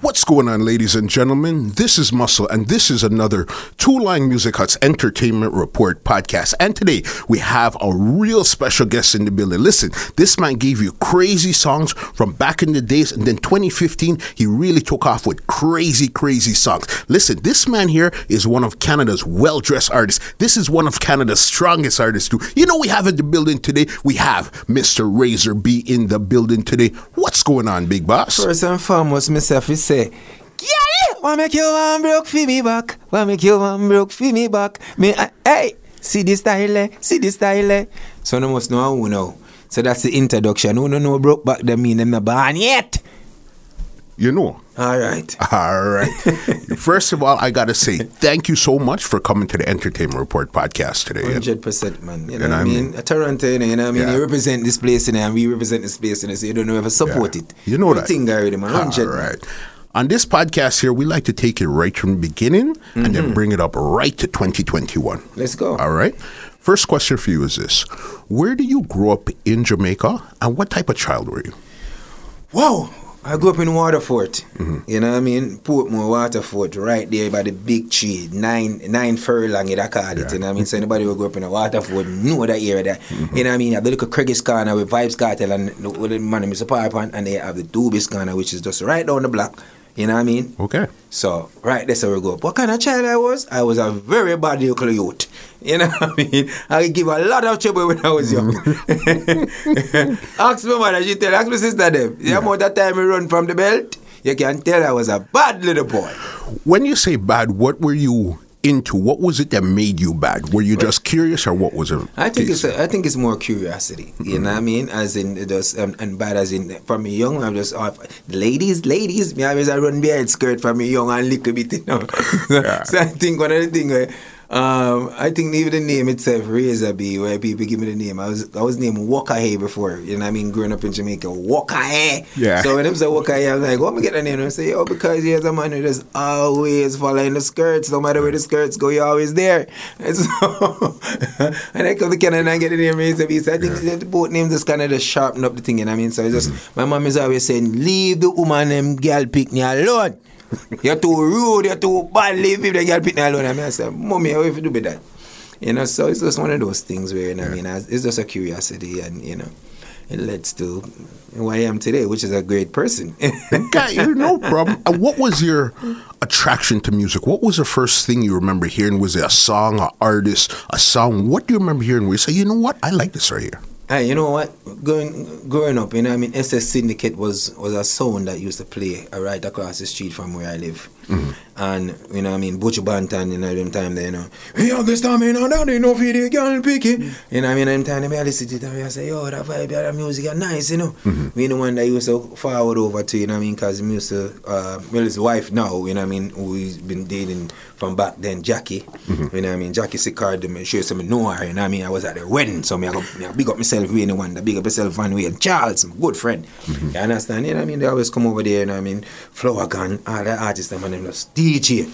What's going on, ladies and gentlemen? This is Muscle, and this is another Two Line Music Hut's Entertainment Report podcast. And today we have a real special guest in the building. Listen, this man gave you crazy songs from back in the days, and then 2015, he really took off with crazy, crazy songs. Listen, this man here is one of Canada's well dressed artists. This is one of Canada's strongest artists, too. You know, we have in the building today, we have Mr. Razor B in the building today. What's going on, big boss? First and foremost, is say, yeah, why make you one broke for me back? Why make you one broke for me back? Me, uh, hey, see this style, eh? see this style. eh? So no must know who know. So that's the introduction. Who no know broke back them mean them not born yet. You know. All right. All right. First of all, I got to say thank you so much for coming to the Entertainment Report podcast today. Hundred percent, man. You know what I I mean? mean- Toronto, you know, you know what I mean? Yeah. You represent this place, you know, and we represent this place, you know, so you don't know I support Yeah. it. You know that. Thing already, man. Hundred. All right. On this podcast here, we like to take it right from the beginning and Mm-hmm. then bring it up right to 2021. Let's go. All right. First question for you is this Where do you grow up in Jamaica and what type of child were you? Whoa, I grew up in Waterford. Mm-hmm. You know what I mean? Portmore, Waterford, right there by the big tree, nine nine furlong, it I call it. You know what I mean? So anybody who grew up in a Waterford know that area there. Mm-hmm. You know what I mean? have the little Craig's corner with Vibes Cartel and the, with the man Mr. Piper and they have the Dubis corner, which is just right down the block. You know what I mean? Okay. So, right, that's how we go. What kind of child I was? I was a very bad little youth. You know what I mean? I give a lot of trouble when I was young. ask my mother, she tell, ask my sister them. The amount of time we run from the belt, you can tell I was a bad little boy. When you say bad, what were you into? What was it that made you bad? Were you just curious or what was it? I think it's a, I think it's more curiosity. You know what I mean? As in just um, and bad as in from me young I'm just off ladies, ladies, me always I run behind skirt from me young and little bit, you know. Yeah. so I think one of the thing where um, I think even the name itself, Razor B, where people give me the name. I was I was named Walker Hay before. You know what I mean? Growing up in Jamaica, Walker Hay. Yeah. So when them say Walker Hay, I was like, what am I get the name? And I say, oh, because you're a man who just always following the skirts. No matter where the skirts go, you're always there. And so and I come to Canada and I get the name Razor B. So I think the both names just kind of just sharpen up the thing. You know what I mean? So it's just my mom is always saying, leave the woman them girl pick me alone. You're too rude, you're too bad, leave the girl pick me alone. I mean, I said, mommy, how you do with that? You know, so it's just one of those things where, you know, what I mean, it's just a curiosity and, you know, it leads to who I am today, which is a great person. Got you, no problem. Uh, What was your attraction to music? What was the first thing you remember hearing? Was it a song, an artist, a song? What do you remember hearing where you say, you know what, I like this right here? Hey, you know what? Growing growing up, you know, I mean, SS Syndicate was was a sound that used to play right across the street from where I live, Mm-hmm. and you know, I mean, Butch Banton, you know, them time there, you know, hey, all this time, you know, that ain't no video girl picky, mm-hmm. you know, I mean, them time, I listen to it and I say, yo, that vibe, that music, is nice, you know. Mm-hmm. We the one that used to forward over to, you know, I mean, because he used to, uh, well, his wife now, you know, I mean, who he's been dating from back then, Jackie, you know, I mean, Jackie Sicard, them, sure some know her, you know, I mean, I was at their wedding, so me, I go, me, I big up myself, Wayne, the one, that big up myself, Van Wayne, Charles, my good friend, you understand, you know, I mean, they always come over there, you know, I mean, Flower Gun, all the artists, them, and just DJ.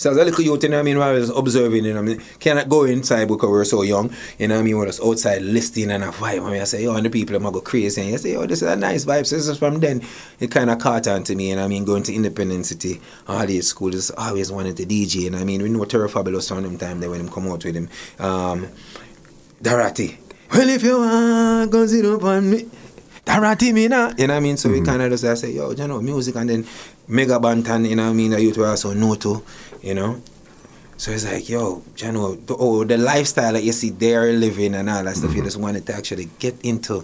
So as a little youth, you know what I mean, I was observing, you know what I mean, cannot go inside because we were so young, you know what I mean, we're just outside listening and a vibe, I mean, I say, yo, and the people, i'm going go crazy, and I say, yo, this is a nice vibe, so this is from then, it kind of caught on to me, and I mean, going to Independence City, all these schools, just always wanted to DJ, and I mean, we know Terror Fabulous from them time, there when him come out with him, um, Dorothy, well, if you want, go sit up on me, Dorothy, me now, you know what I mean, so we kind of just, I say, yo, you know, music, and then Mega Banton, you know what I mean, that you two also know too, you know, so it's like, yo, you know, the, oh, the lifestyle that you see they're living and all that stuff, you mm-hmm. just wanted to actually get into,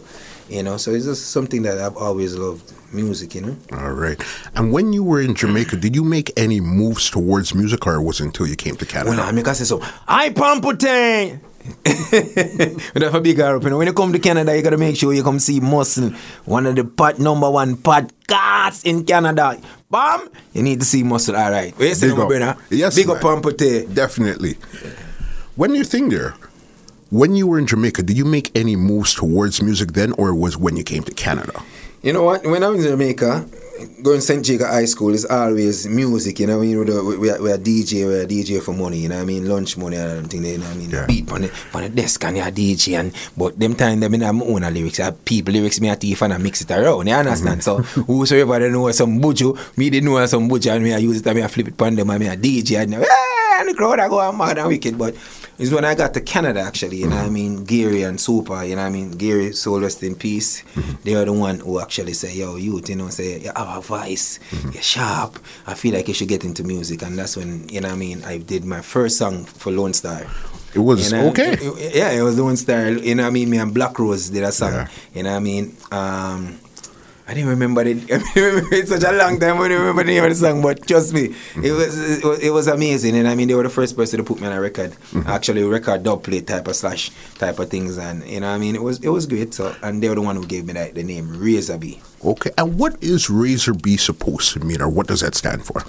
you know. So it's just something that I've always loved, music, you know. All right. And when you were in Jamaica, did you make any moves towards music or was it until you came to Canada? Well, I make us say so. I Pamputang! when have a big you know, when you come to Canada, you gotta make sure you come see Muscle, one of the pot number one podcasts in Canada. Bam! You need to see Muscle, all right. Say, Big up. brother? Yes, Big man. up Pamputang. Definitely. When you think there, when you were in Jamaica, did you make any moves towards music then, or was when you came to Canada? You know what? When I was in Jamaica, going to St. Jago High School is always music, you know. You know, we, we, are, we are DJ, we are DJ for money, you know. I mean, lunch money and thing, you know. I mean, Yeah. beat on the, on the desk and you're DJ, and but them time them have my own lyrics. I have people lyrics me a thief and I mix it around. You understand? Mm-hmm. So whosoever they know some buju, me they know some buju and me I use it and me I flip it on them and me a DJ and, hey, and the crowd I go I'm mad and wicked, but. It's when I got to Canada actually, you know what I mm-hmm. mean? Gary and Super, you know what I mean? Gary, soul rest in peace. Mm-hmm. They are the one who actually say, yo, youth, you know, say, you have a voice, mm-hmm. you're sharp. I feel like you should get into music. And that's when, you know what I mean? I did my first song for Lone Star. It was You know, okay. it- it- yeah, it was Lone Star. You know what I mean? Me and Black Rose did a song. Yeah. You know what I mean? Um, I didn't remember it. it's such a long time. I don't remember the name of the song, but trust me, it was it was, it was amazing. And I mean, they were the first person to put me on a record, mm-hmm. actually record dub plate type of slash type of things. And you know, I mean, it was it was great. So, and they were the one who gave me that, the name Razor B. Okay. And what is Razor B supposed to mean, or what does that stand for?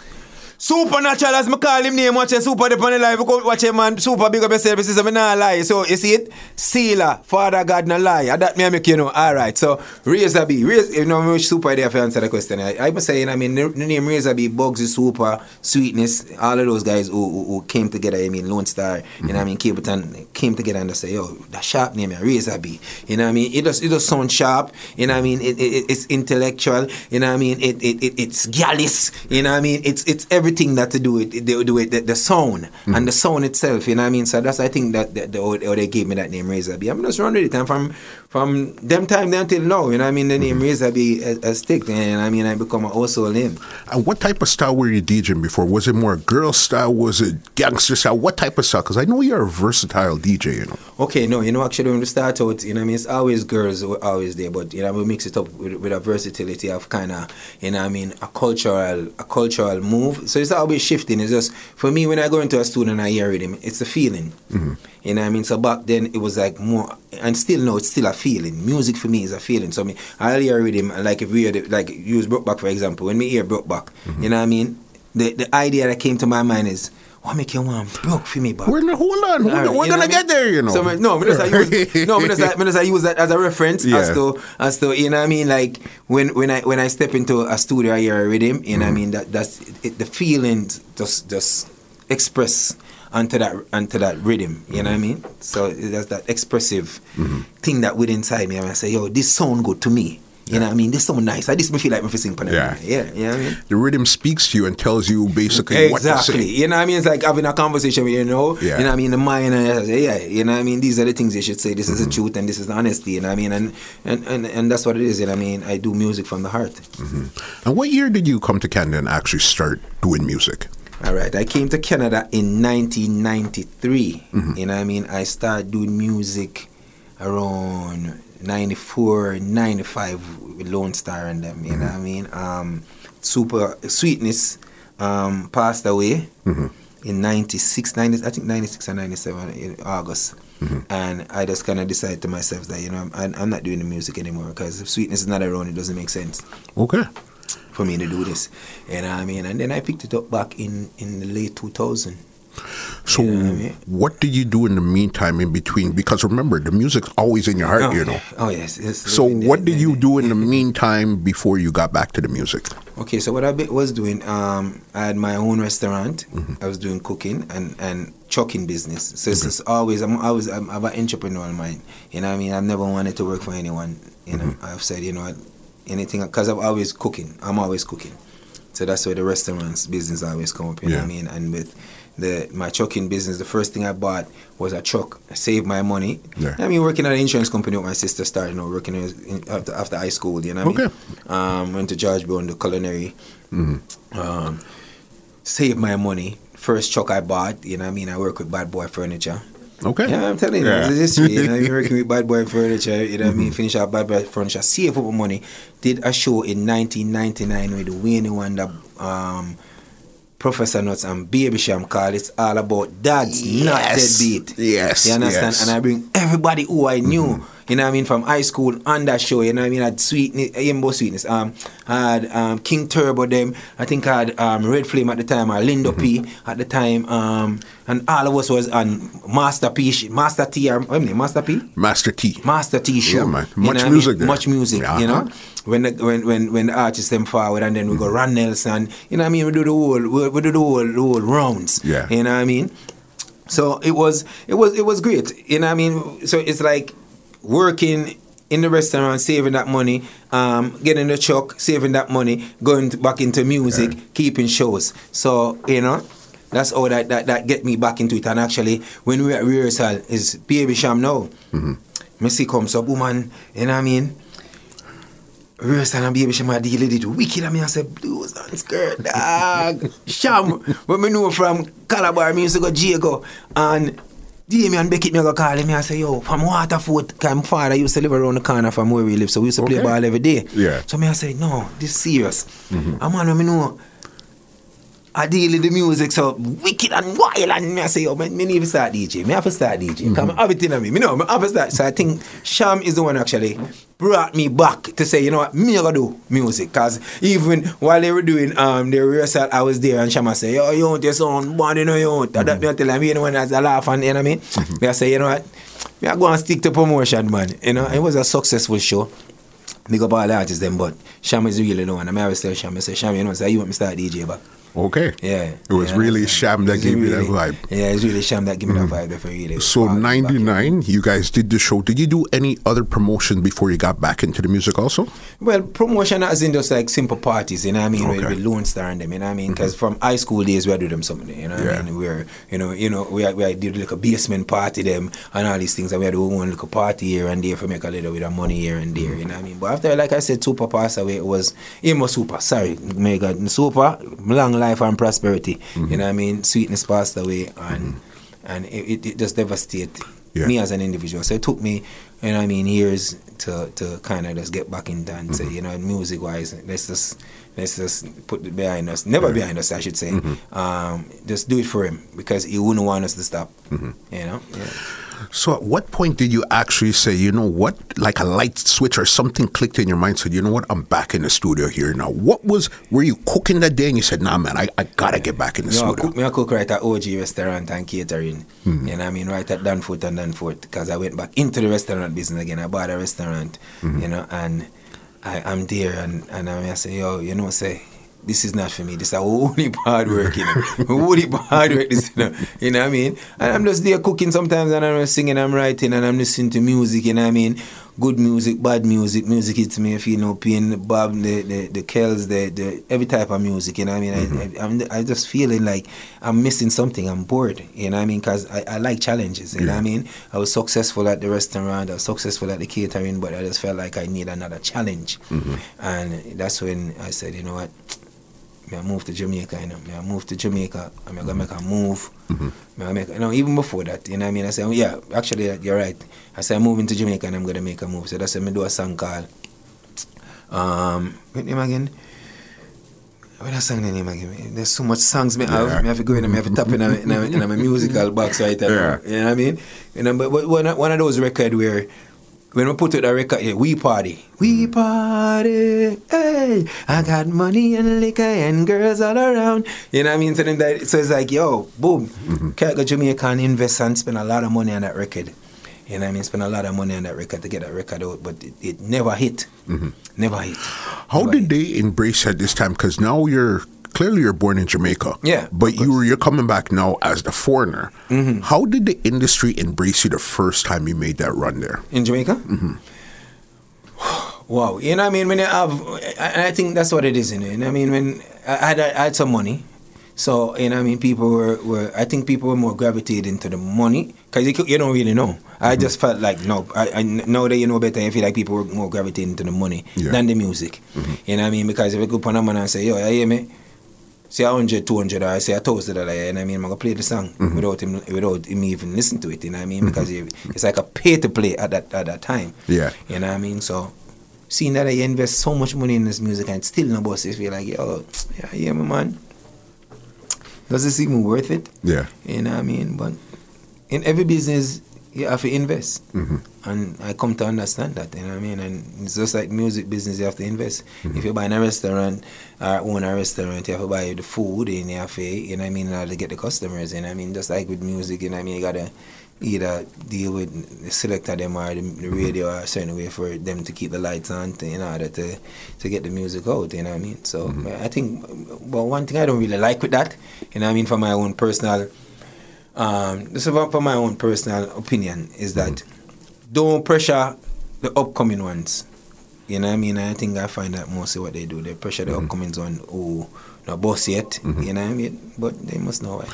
Supernatural, as me call him name, watch a super on the live, go watch him man, super big up yourself, this is me not lie. So you see it? Sealer, Father God no lie. That me I make you know. Alright, so Razor B, Razor, you know which super there for answer the question. I, I must say, I mean the, name Razor B, Bugsy Super, Sweetness, all of those guys who, who, who came together, I mean Lone Star, you know I mean, Capleton came together and they say, yo, that sharp name, Razor B. You know I mean? It does it does sound sharp, you know I mean? It, it, it's intellectual, you know I mean? It, it, it it's gallus, you know I mean? It's it's everything that to do with they do with the, the sound and mm-hmm. the sound itself, you know what I mean? So that's I think that the, the, how they gave me that name Razor B. I'm just running it and from from them time down until now, you know what I mean? The name Razor B has, a stick, and I mean I become a household name. And what type of style were you DJing before? Was it more girl style? Was it gangster style? What type of style? Because I know you're a versatile DJ, you know. Okay, no, you know, actually, when we start out, you know, what I mean, it's always girls who are always there, but you know, we mix it up with, with a versatility of kind of, you know, what I mean, a cultural, a cultural move. So it's always shifting. It's just for me when I go into a studio and I hear rhythm, it's a feeling. Mm-hmm. You know, what I mean, so back then it was like more, and still now it's still a feeling. Music for me is a feeling. So I mean, I'll hear rhythm, like if we hear, the, like use Brokeback for example, when we hear Brokeback, mm-hmm. you know, what I mean, the the idea that came to my mind is. What make you want broke for me, back? We're hold on, right, we're gonna I get there, you know. So me- no, me just I use no, me just I, me just I use that as a reference Yeah. as to as to you know what I mean like when when I when I step into a studio I hear a rhythm, you know what I mm. mean that that's it, the feelings just just express onto that onto that rhythm, you know what I mean? So that's that expressive thing that within inside me and I say, yo, this sound good to me. You know what I mean? This sound nice. I just me feel like me sing for. Yeah. Yeah, you know what I mean? the rhythm speaks to you and tells you basically what to Exactly. say. You know what I mean? It's like having a conversation with you know. Yeah. You know what I mean? The mind and yeah, you know what I mean? These are the things you should say. This Mm-hmm. is the truth and this is the honesty, you know what I mean? And and, and, and that's what it is, you know what I mean? I do music from the heart. And what year did you come to Canada and actually start doing music? All right. I came to Canada in 1993. Mm-hmm. You know what I mean? I started doing music around 94, 95 with Lone Star and them. You know what I mean? Um, Super Sweetness um, passed away in 96, 90, I think 96 and 97 in August. And I just kind of decided to myself that, you know, I'm, I'm not doing the music anymore because if Sweetness is not around, it doesn't make sense Okay. For me to do this. You know what I mean? And then I picked it up back in, in the late 2000. So, You know what I mean? what did you do in the meantime in between? Because remember, the music's always in your heart, oh, you know. yeah. Oh, yes. yes So, what did you do in the meantime before you got back to the music? Okay, so what I was doing, um, I had my own restaurant. Mm-hmm. I was doing cooking and, and trucking business. So it's always, I'm always, I'm, I'm an entrepreneurial mind. You know what I mean? I've never wanted to work for anyone. You know, Mm-hmm. I've said, you know what, anything, because I'm always cooking. I'm always cooking. So that's where the restaurants business always come up. You know what I mean? And with the my trucking business, the first thing I bought was a truck. I saved my money. Yeah. I mean, working at an insurance company with my sister started, you know, working in, after, after high school, you know what I mean? Okay. Um, went to George Brown, the culinary. Mm-hmm. Um, saved my money. First truck I bought, you know what I mean? I work with Bad Boy Furniture. Okay. Yeah, I'm telling you, Yeah. it's history. You know, I'm working with Bad Boy Furniture, you know what I Mm-hmm. mean? Finish out Bad Boy Furniture, save up money. Did a show in 1999 with Wayne Wonder, um, Professor Nuts and Baby Cham called It's All About Dads, not Yes. Deadbeat. Yes, You understand? yes. And I bring everybody who I knew. You know what I mean, from high school on that show, you know what I mean, I had Sweetness, Rainbow Sweetness, um, I had um, King Turbo them, I think I had um, Red Flame at the time, or Lindo P at the time, um, and all of us was on Master P, Master T, or, what name, Master P? Master T. Master T show. Yeah, man. You Much know what I music mean? there. Much music, Yeah, you know. When the, when when when the artists them forward and then we go Ron Nelson, you know what I mean. We do the whole we, we do the whole the whole rounds. Yeah. You know what I mean. So it was it was it was great. You know what I mean. So it's like working in the restaurant, saving that money, um, getting the truck, saving that money, going to, back into music, keeping shows. So you know. That's all that, that that get me back into it. And actually, when we at rehearsal, is Baby Cham now. Me see comes up, woman, you know what I mean? Rehearsal and Baby Cham, I deal with it wicked. I mean, I said, blues and skirt, dog. Cham, when we know from Calabar, to go Jago. And Damien Beckett, me go call him, I say, yo, from Waterford, because my father used to live around the corner from where we live, so we used to play ball every day. Yeah. So me I say, no, this serious. Mm-hmm. And man, when me know, I deal with the music so wicked and wild and me I say, yo, man, me need to start DJ. Me have to start DJ. Because I have it in me. Me know, me have to start. So I think Cham is the one actually brought me back to say, you know what, me I gotta do music. Because even while they were doing um the rehearsal, I was there and Cham I say, yo, you want your son, born, you know, you want. That me tell him, you know, when I laugh and, you know what I mean? Me I say, you know what, me I go and stick to promotion, man. You know, it was a successful show. Big up all the artists them, but Cham is really the one. I mean, I always tell Cham, I say, Cham, you know, say, you want me to start DJ back. Okay. Yeah. It was yeah, really Cham that gave me that vibe. Yeah, it's really Cham that gave me that mm. vibe. If I really. So in. '99, you guys did the show. Did you do any other promotion before you got back into the music? Also, Well, promotion as in just like simple parties, you know what I mean? Okay. With, with Lone Star and them, you know what I mean? Mm-hmm. Because from high school days, we had do them something, you know what Yeah. I mean? We're, you know, you know, we had, we had did like a basement party them and all these things, and we had our own little party here and there for make a little bit of money here and there, mm. you know what I mean? But after, like I said, Super passed away, it was, him was Super, sorry, God, Super, long life and prosperity, you mm-hmm. know what I mean? Sweetness passed away and, mm-hmm. and it, it, just devastated Yeah. me as an individual. So it took me, you know, I mean, years to to kind of just get back in and say, mm-hmm. you know, music wise, let's just let's just put it behind us. Never behind us, I should say. Um, just do it for him because he wouldn't want us to stop. You know. Yeah. So at what point did you actually say, you know what, like a light switch or something clicked in your mind? Said, you know what, I'm back in the studio here now. What was? Were you cooking that day and you said, nah, man, I, I gotta get back in the You know, I studio? cook, me I cook right at OG restaurant and catering. Hmm. You know what I mean? Right at Danforth and Danforth because I went back into the restaurant business again. I bought a restaurant, hmm. you know, and I, I'm there and, and I, mean, I say, yo, you know, say, this is not for me. This is only hard work, you know. only hard work, this, you know. You know what I mean? And I'm just there cooking sometimes and I'm singing, I'm writing and I'm listening to music, you know what I mean? Good music, bad music, music hits me, I feel no pain, Bob, the, the, the Kells, the, the, every type of music, you know what I mean? I, mm-hmm. I, I'm, I just feeling like I'm missing something, I'm bored, you know what I mean? Because I, I like challenges, you know what I mean? I was successful at the restaurant, I was successful at the catering, but I just felt like I need another challenge. Mm-hmm. And that's when I said, you know what? I move to Jamaica, you know. I move to Jamaica, and me gonna make a move. Me I make, you know, even before that, you know what I mean? I said, yeah, actually, you're right. I said, I'm moving to Jamaica and I'm gonna make a move. So that's when me do a song called, um, what name again? What that song name again? There's so much songs me have. Me have to go in and me have to tap in a, in a, in a musical box right there. Yeah. You know what I mean? You know, but, but one, one of those records where when we put out a record, yeah, we party. We mm-hmm. party, hey! I got money and liquor and girls all around. You know what I mean? So, then that, so it's like, yo, boom. Mm-hmm. Can't go Jamaica and invest and spend a lot of money on that record. You know what I mean? Spend a lot of money on that record to get that record out, but it, it never hit. Mm-hmm. Never hit. How Never did hit. they embrace at this time? Because now you're clearly you're born in Jamaica. Yeah, But you were you're coming back now as the foreigner. Mm-hmm. How did the industry embrace you the first time you made that run there? in Jamaica. Mm-hmm. Wow, you know what I mean? When you have, I, I think that's what it is, you know. You know I mean? When I had, I had some money, so you know what I mean. People were, were I think people were more gravitated into the money because you, you don't really know. I mm-hmm. just felt like no, I, I know that you know better. I feel like people were more gravitated to the money Yeah. than the music. Mm-hmm. You know what I mean? Because if you go on a man and say, yo, you hear me? Say a hundred, two hundred, or I say a thousand dollar, you know what I mean? I'm gonna play the song mm-hmm. without him, without him even listen to it. You know what I mean? Mm-hmm. Because you, it's like a pay to play at that at that time. Yeah. You know what I mean? So seeing that I invest so much money in this music and still no boss, feel like, yo, yeah, yeah, my man. Does this even worth it? Yeah. You know what I mean? But in every business, you have to invest. Mm-hmm. And I come to understand that, you know what I mean? And it's just like music business, you have to invest. Mm-hmm. If you buy in a restaurant or own a restaurant, you have to buy the food and you have to, you know what I mean, in order to get the customers, you know what I mean? Just like with music, you know what I mean? You gotta either deal with the selector them or the, the mm-hmm. radio or a certain way for them to keep the lights on to, in order to, to get the music out, you know what I mean? So mm-hmm. I think, well, one thing I don't really like with that, you know what I mean, for my own personal um, this is for my own personal opinion is that don't pressure the upcoming ones. You know what I mean? I think I find that mostly what they do. They pressure the upcoming one who not boss yet. Mm-hmm. You know what I mean? But they must know why.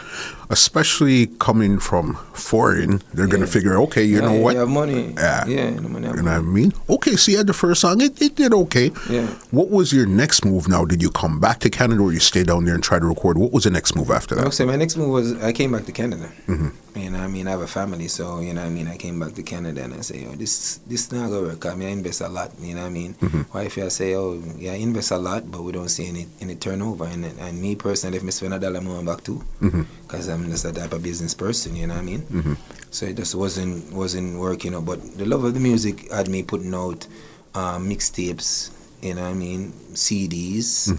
Especially coming from foreign, they're going to figure, okay, you Yeah, know what? You have money. Yeah. Yeah, money. have You know what I mean? Okay, so you had the first song. It, it did okay. Yeah. What was your next move now? Did you come back to Canada or you stay down there and try to record? What was the next move after that? say my next move was I came back to Canada. Mm-hmm. You know I mean? I have a family, so you know I mean. I came back to Canada and I say, yo, this this not gonna work. I mean, I invest a lot. You know what I mean? Mm-hmm. Wife, I say, oh, yeah, I invest a lot, but we don't see any any turnover. And and me personally, if I spend a dollar, I'm going back too, mm-hmm. because I'm just a type of business person. You know what I mean? Mm-hmm. So it just wasn't wasn't working out. But the love of the music had me putting out um, mixtapes. You know what I mean? CDs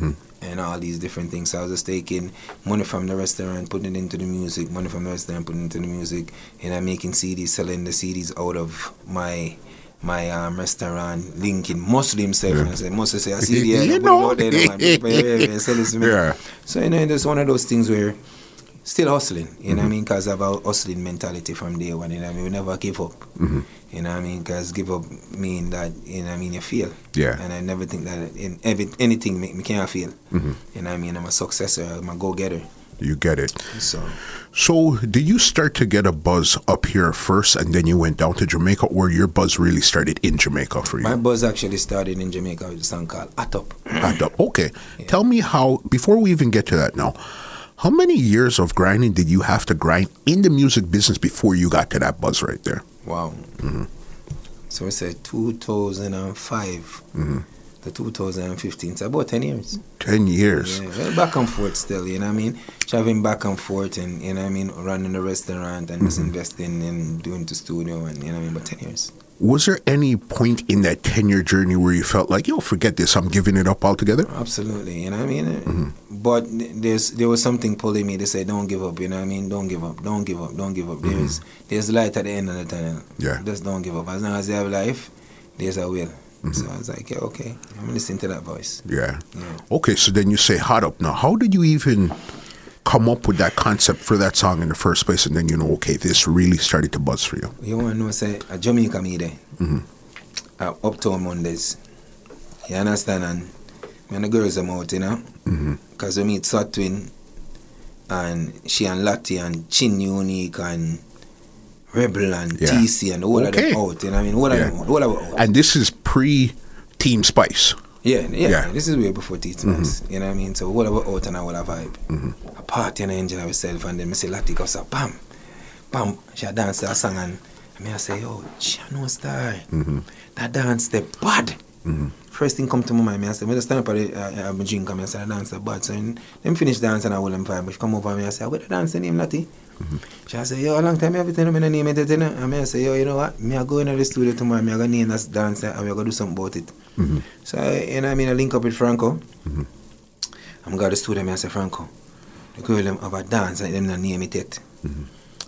and all these different things. So I was just taking money from the restaurant, putting it into the music, money from the restaurant, putting it into the music, and I'm making CDs, selling the CDs out of my my um, restaurant, linking Muslim himself. And I said, Muslim say, I see the You know. there, man. Yeah, yeah, yeah, sell it to me. Yeah. So, you know, it's one of those things where still hustling, you know what I mm-hmm. mean? Because I have a hustling mentality from day one, you know what I mean? We never give up, mm-hmm. you know what I mean? Because give up mean that, you know what I mean, you fail. Yeah. And I never think that in every, anything make me can't fail. Mm-hmm. You know what I mean? I'm a successor, I'm a go-getter. You get it. So, So, did you start to get a buzz up here first and then you went down to Jamaica, or your buzz really started in Jamaica for you? my buzz actually started in Jamaica with a song called Atop. Up. Okay. Tell me how, before we even get to that now, how many years of grinding did you have to grind in the music business before you got to that buzz right there? Wow. Mm-hmm. So we say 2005 mm-hmm. to 2015. So about 10 years. 10 years. Yeah, well, back and forth still, you know what I mean? Traveling back and forth and, you know what I mean, running the restaurant and just mm-hmm. investing and doing the studio and, you know what I mean, about 10 years. Was there any point in that 10 year journey where you felt like, yo, forget this, I'm giving it up altogether? Absolutely, you know what I mean? Mm-hmm. But there's there was something pulling me to say, don't give up, you know what I mean? Don't give up, don't give up, don't give up. There's mm-hmm. there's light at the end of the tunnel. Yeah. Just don't give up. As long as you have life, there's a will. Mm-hmm. So I was like, yeah, okay, I'm listening to that voice. Yeah. Yeah. Okay, so then you say hot up. Now, how did you even come up with that concept for that song in the first place? And then you know, okay, this really started to buzz for you. You want to know, say, a Jamaica me there. Uh, Uptown Mondays. You understand? And me and the girls them out, you know? Because we meet Satwin and she and Lottie and Chin Unique and Rebel and Yeah. TC and all Okay. of them out, you know what I mean? All of Yeah. them. All of them out. And this is pre Team Spice. Yeah, yeah, Yeah. Mm-hmm. This is way before Team Spice. You know what I mean? So what about out and all a vibe. A party and I enjoy myself and then I see Lottie goes up, bam, bam. She a dance that song and me I say, Oh, she a no star. Mm-hmm. That dance the bad. First thing come to my mind, me I say, me I stand up at the, uh, have my drink and me I say, the dance the bad. So when them finish dancing mm-hmm. I will them vibe. She come over and I say, what the dance name, Lottie? She a say, yo, a long time i everything I'm name it, you know? And me I say, yo, you know what? Me I go in the studio tomorrow, me I go name that dance and we gonna do something about it. Mm-hmm. So, you know what I mean? I link up with Franco. Mm-hmm. I'm going to the studio, me I say, Franco, the girl them have a dance and them not name it yet.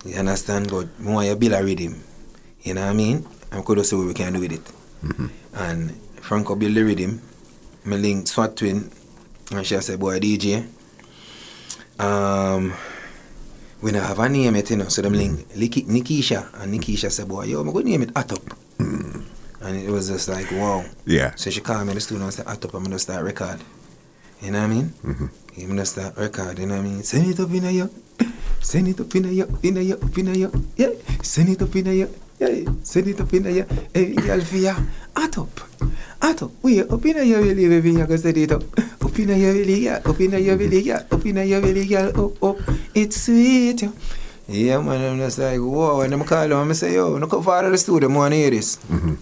You understand? But me want you build a rhythm. You know what I mean? I'm going to see what we can do with it. And Franco the rhythm. Me link SWAT twin. And she say, boy, DJ. Um, we don't have a name yet, you know. So them link Liki- Nikisha. And Nikisha say, boy, yo, I'm going to name it Hot Up. And it was just like, wow. Yeah. So she called me in the studio and said, Hot Up, I'm going to start record. You know what I mean? Mm-hmm. I'm going to start record, you know what I mean? Send it up in a yo. Send it up in yo, in yo, in yo. Yeah. Send it up in a yo. Yeah. Send it up in a yo. Hey, Alfia. Hot Up. Atop. We up in a yo, really, baby. You go send it up. Up in a yo, really, yeah. Up in a yo, really, yeah. Up in a yo, really, yeah. Oh, up, oh. up. It's sweet. Yeah, man, I'm just like, whoa. And I'm calling him, I say, yo, no come forward to the studio, man, hear this. Mm-hmm.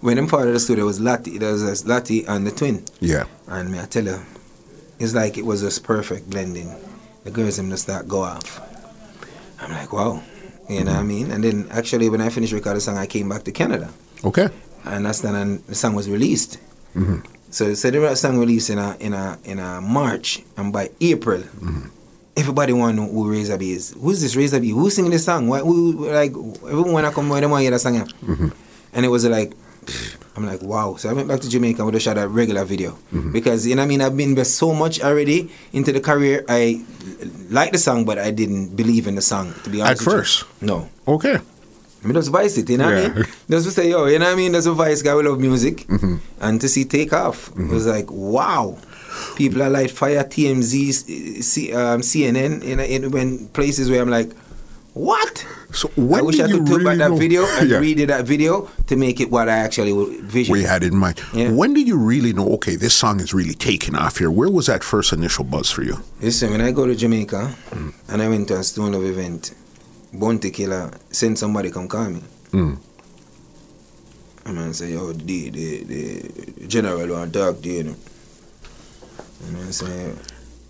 When I'm part of the studio, it was Lati, there was Lati and the twin. Yeah. And me, I tell her, it's like it was just perfect blending. The girls them just start go off. I'm like, wow. You know what I mm-hmm. mean? And then actually, when I finished recording the song, I came back to Canada. Okay. And that's then and the song was released. Mm-hmm. So, so the song released in a in a in a March, and by April, Mm-hmm. everybody want to know who Razor B is. Who's this Razor B? Who's singing this song? Why? Who like everyone wanna come? Why they want to hear the song? Mm-hmm. And it was like, I'm like, wow. So I went back to Jamaica with a shot a regular video because you know what I mean. I've been so much already into the career. I like the song, but I didn't believe in the song to be honest. At first? no. Okay. I mean, just vice it, you know what I mean? Just to say, yo, you know what I mean? That's a vice guy. We love music. Mm-hmm. And to see take off, it was like, wow. People are like Fire, TMZ, C, um, CNN, you know, in, when places where I'm like, what? So when I wish did I could back really that know- video and Yeah. read that video to make it what I actually vision. we had in mind. Yeah. When did you really know? Okay, this song is really taking off here. Where was that first initial buzz for you? Listen, when I go to Jamaica Mm. and I went to a Stone Love event, Bounty Killer send somebody come call me. Mm. And man say, yo, the, the, the general want to talk to you. you know. I say,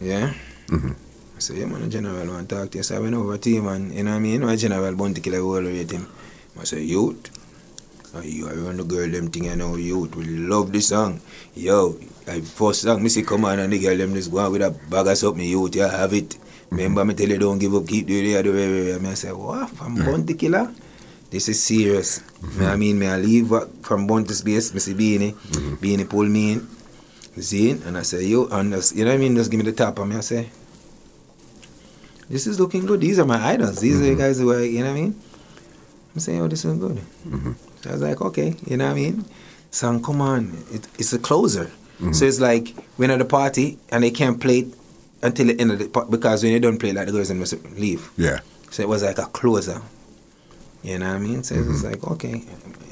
yeah? Mhm. I say, yeah, man, the general want to talk to you. So I went over to him and, you know what I mean? My general Bounty Killer will rate him. I say, youth, you I run the girl them thing, I know youth will love this song. Yo, I first song, me say come on and the girl them just go on with a bag of something, youth, yeah, have it. Remember me tell you don't give up, keep doing it, do it, I say, what, from mm. Bounty Killer? This is serious. Me, I mm-hmm. mean, me I leave from Bounty Space, me see Beenie, mm-hmm. Beenie pull me in, see it, and I say, yo, and just, you know what I mean, just give me the top, and me I say, this is looking good. These are my idols. These are the mm-hmm. guys who are, you know what I mean? I'm saying, oh, this is good. So I was like, okay, you know what I mean? Song, come on, it, it's a closer. So it's like we're at the party and they can't play it until the end of the part because when they don't play like the girls, must leave. Yeah. So it was like a closer. You know what I mean? So it was mm-hmm. like, okay,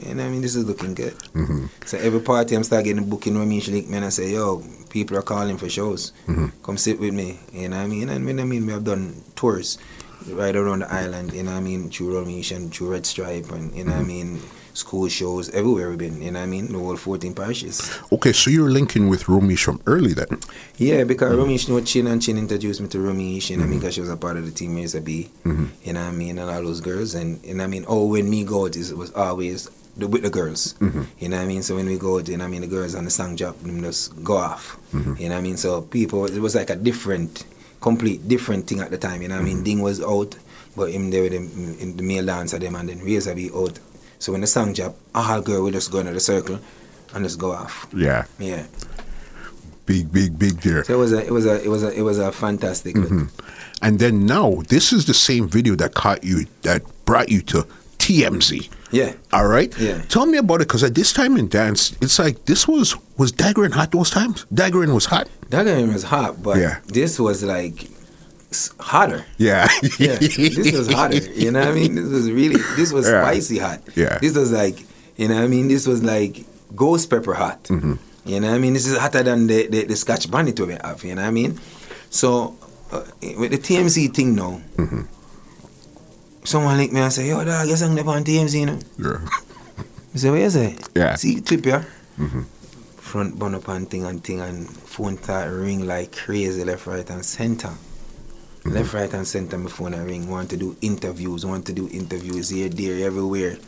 you know what I mean? This is looking good. Mm-hmm. So every party I'm start getting booking when me and I say, yo, people are calling for shows. Mm-hmm. Come sit with me. You know what I mean? And when I mean, we have done tours right around the island, you know what I mean? Through Romich and through Red Stripe and, you know what I mm-hmm. mean? School shows, everywhere we've been, you know what I mean? The whole 14 parishes. Okay, so you're linking with Romich from early then. Yeah, because mm-hmm. Romich knew Chin and Chin introduced me to Romich, you know what I mean? Because she was a part of the team Razor B, mm-hmm. you know what I mean? And all those girls. And, you know I mean? Oh, when me go out, it was always the, with the girls. Mm-hmm. You know what I mean? So when we go out, you know I mean? The girls on the song job, them just go off. You know what I mean? So people, it was like a different, complete different thing at the time. You know what I mean? Ding was out, but him there with in the male dancer, them, and then Razor B out. So when the song job, all girl will just go into the circle and just go off. Yeah. Yeah. Big, big, big there. So it was a, it was a, it was a, it was a fantastic look. Mm-hmm. And then now, this is the same video that caught you, that brought you to TMZ. Yeah. All right. Yeah. Tell me about it, because at this time in dance, it's like this was was Daggerin hot those times. Daggerin was hot. Game was hot, but Yeah. this was like hotter. Yeah. Yeah, this was hotter. You know what I mean? This was really, this was Yeah. spicy hot. Yeah. This was like, you know what I mean? This was like ghost pepper hot. Mm-hmm. You know what I mean? This is hotter than the, the, the Scotch Bonnet we have, you know what I mean? So, uh, with the TMZ thing now, Mm-hmm. someone link me and say, yo, dog, you sang up on TMZ, you know? yeah. I say, what you say? Yeah. See clip here? Front bun up and thing and thing and phone start ring like crazy left, right and center. Mm-hmm. Left, right and center my phone a ring. Want to do interviews, want to do interviews here, there, everywhere.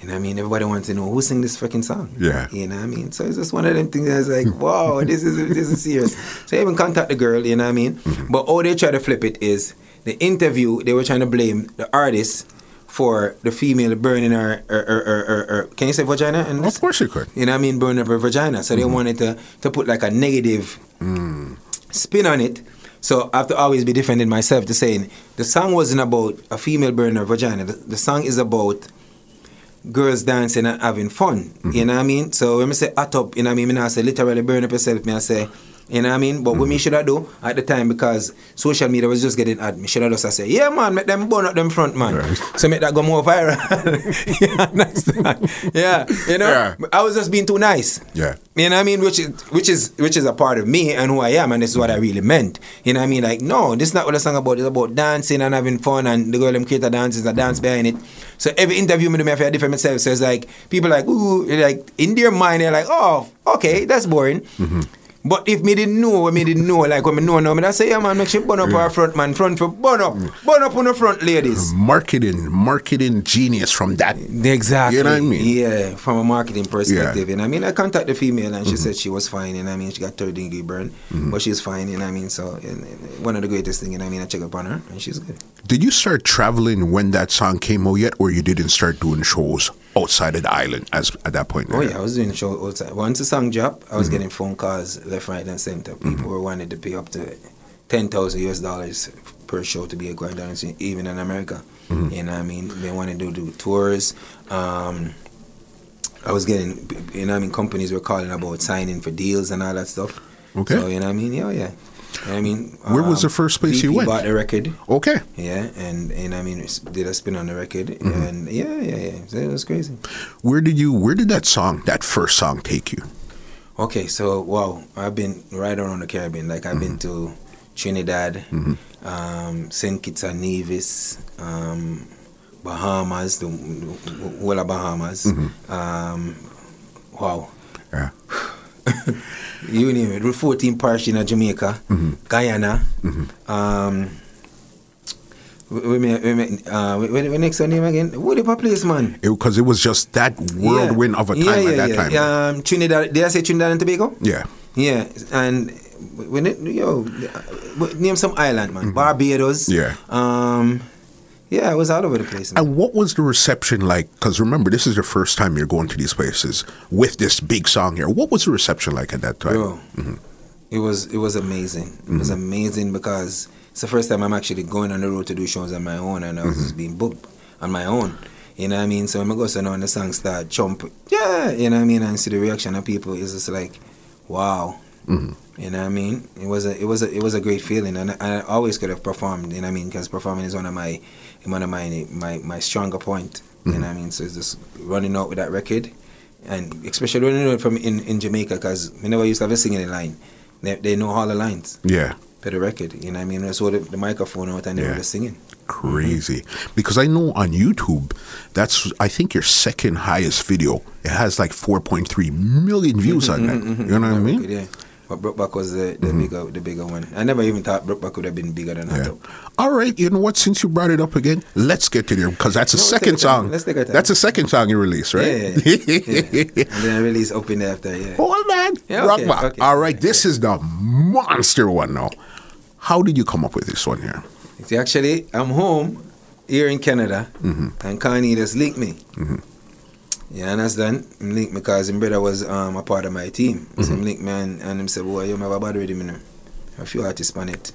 You know what I mean? Everybody wants to know who sing this fucking song. Yeah. You know what I mean? So it's just one of them things that's like, wow, this is this is serious. So I even contact the girl, you know what I mean? Mm-hmm. But all they try to flip it is the interview, they were trying to blame the artist for the female burning her, her, her, her, can you say vagina? in this? Of course you could. You know what I mean? Burning up her vagina. So they mm-hmm. wanted to, to put like a negative mm. spin on it. So I have to always be defending myself to saying the song wasn't about a female burning her vagina. The, the song is about girls dancing and having fun. You mm-hmm. know what I mean? So when I say hot up, you know what I mean? Me not say literally burn up yourself, me I say you know what I mean? But what me mm-hmm. should I do at the time because social media was just getting at me should I just say, yeah man, make them burn up them front man. Right. So make that go more viral. you? Yeah. You know? Yeah. I was just being too nice. Yeah. You know what I mean? Which is which is which is a part of me and who I am, and this is what I mm-hmm. really meant. You know what I mean? Like, no, this is not what the song about. It's about dancing and having fun, and the girl them create a dance is a dance behind it. So every interview me do me I feel different myself. So it's like people like, ooh, like in their mind they're like, oh, okay, that's boring. Mm-hmm. But if me didn't know, me didn't know, like when me know now, me I say, yeah man, make sure burn up our front man, front for burn up, burn up on the front ladies. Marketing, marketing genius from that. Exactly. You know what I mean? Yeah, from a marketing perspective. And I mean, I contacted the female and she mm-hmm. said she was fine. And I mean, she got third degree burn, mm-hmm. but she's fine. And I mean, so and, and one of the greatest thing. And I mean, I check up on her and she's good. Did you start traveling when that song came out yet, or you didn't start doing shows outside of the island as at that point? Oh yeah, I was doing show outside. Once the song dropped, I was mm-hmm. getting phone calls left, right, and center. Mm-hmm. People were wanting to pay up to ten thousand US dollars per show to be a grand down, even in America. Mm-hmm. You know, what I mean, they wanted to do tours. Um, I was getting, you know, what I mean, companies were calling about signing for deals and all that stuff. Okay. So you know, what I mean, yeah, yeah. You know what I mean, Where was the first place you went? Bought the record. Okay. Yeah, and and I mean, did a spin on the record, Mm-hmm. and yeah, yeah, yeah. It was crazy. Where did you? Where did that song, that first song, take you? Okay, so wow, I've been right around the Caribbean. Like I've been to Trinidad, um, Saint Kitts and Nevis, um, Bahamas, the, the whole of Bahamas. Um, wow, Yeah. you name it. 14 parish in Jamaica, Guyana. Um, we, we, we, we, uh, we, we next one name again? What the place, man? Because it, was just that whirlwind of a time yeah, yeah, at that yeah. time. Um, Trinidad. Did I say Trinidad and Tobago? yeah. Yeah, and when it, yo, name some island, man. Barbados. Yeah. Um, yeah, it was all over the place. Man. And what was the reception like? Because remember, this is the first time you're going to these places with this big song here. What was the reception like at that time? Bro, it was it was amazing. It was mm-hmm. amazing because it's the first time I'm actually going on the road to do shows on my own, and I was mm-hmm. just being booked on my own. You know what I mean? So when I go so now and the song start jump, yeah, you know what I mean, and see the reaction of people, is just like, wow. Mm-hmm. You know what I mean? It was a it was a it was a great feeling, and I, I always could have performed. You know what I mean? Because performing is one of my one of my my my stronger point. You know mm-hmm. what I mean? So it's just running out with that record, and especially running out from in in Jamaica, because we never used to have a singing line. They, they know all the lines Yeah. for the record. You know what I mean? So the, the microphone out and they Yeah. were singing. Crazy. Because I know on YouTube, that's, I think, your second highest video. It has like 4.3 million views mm-hmm, on mm-hmm, that. You know what I mean? Yeah. But Brokeback was the, the mm-hmm. bigger the bigger one. I never even thought Brokeback would have been bigger than Yeah. that. All right. You know what? Since you brought it up again, let's get to there because that's a No, let's second our time. song. Let's take our time. That's a second song you released, right? Yeah, yeah, yeah. and then I released Up in after, yeah. Hold on. Yeah, okay, back. okay. All right. This is the monster one now. How did you come up with this one here? See, actually, I'm home here in Canada, mm-hmm. and Kanye just linked me. Mm-hmm. You understand? Him link me because his brother was um, a part of my team. So mm-hmm. him link me and, and him said, boy, you have a bad with him, you know. A few artists on it.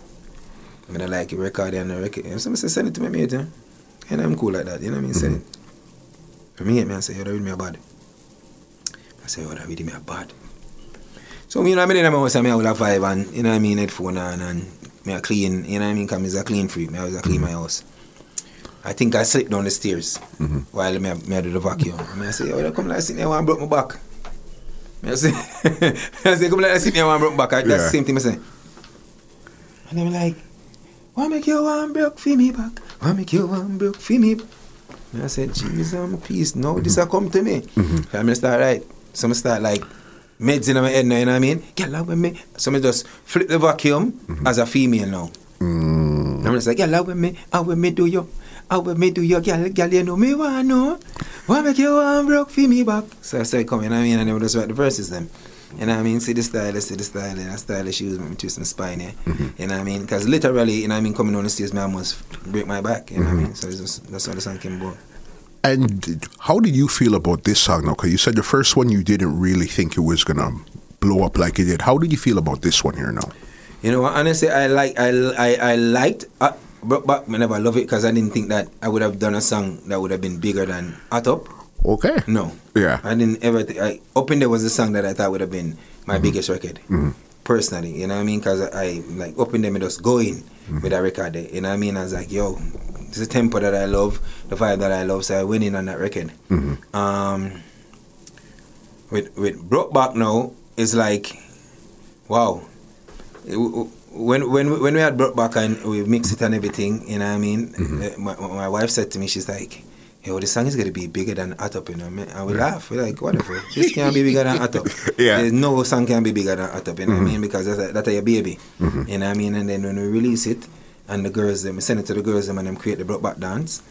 I'm gonna like it, record and the record. And so I said, send it to my mate. Yeah? And I'm cool like that, you know what I mean? Send mm-hmm. it. For me, man, I say, yo, that with me a bad. I say, yo, that with me a bad. So, you know, I mean, I'm always saying, I will have five and, you know what I mean, headphone on and me a clean, you know what I mean, because I'm a clean freak. Me always a clean mm-hmm. my house. I think I slipped down the stairs while me, me I do the vacuum. And I say, yo, you come like sit there and broke my back. I say, I say, come like sit there and broke my back. I, that's Yeah. the same thing I say. And I'm like, why make you one broke for me back? Why make you one broke for me back? And I said, Jesus, I'm peace. No, mm-hmm. this a come to me. Mm-hmm. So I'm gonna start right. So I'm start like meds in my head now, you know what I mean? Get love with me. So I just flip the vacuum mm-hmm. as a female now. Mm. I'm just like, girl, with me, how with me do you? How with me do your girl, girl, you know me want know. Why make you one broke for me back? So I started coming, you know I mean, and then we just write the verses then. You know what I mean? See the style, see the style, and the style she was me twist my spine, yeah. You know what I mean? Because literally, you know what I mean, coming on the stairs, me almost break my back, you know what I mean? So it's just, that's how the song came about. And how did you feel about this song now? Because you said the first one you didn't really think it was gonna blow up like it did. How did you feel about this one here now? You know what? Honestly, I like I I, I liked uh, but but I never love it because I didn't think that I would have done a song that would have been bigger than Hot Up. Okay. No. Yeah. I didn't ever. Th- I, Up in there was a song that I thought would have been my mm-hmm. biggest record. Mm-hmm. Personally, you know what I mean? Because I, I like Up in there, me just going mm-hmm. with that record. There, you know what I mean? I was like, yo, it's the tempo that I love, the vibe that I love. So I went in on that record. Um, with with Brokeback now, it's like, wow. It- when when when we had brought back and we mixed it and everything, you know what I mean. Mm-hmm. Uh, My, my wife said to me, she's like, yo, this song is gonna be bigger than Atop," Up, you know. man. And we laugh. We're like, whatever. This can't be bigger than Atop. Up. Yeah. There's no song can be bigger than Up, you know what I mm-hmm. mean? Because that's, that's your baby. Mm-hmm. You know what I mean? And then when we release it, and the girls, them, we send it to the girls, them, and them create the brought Back dance,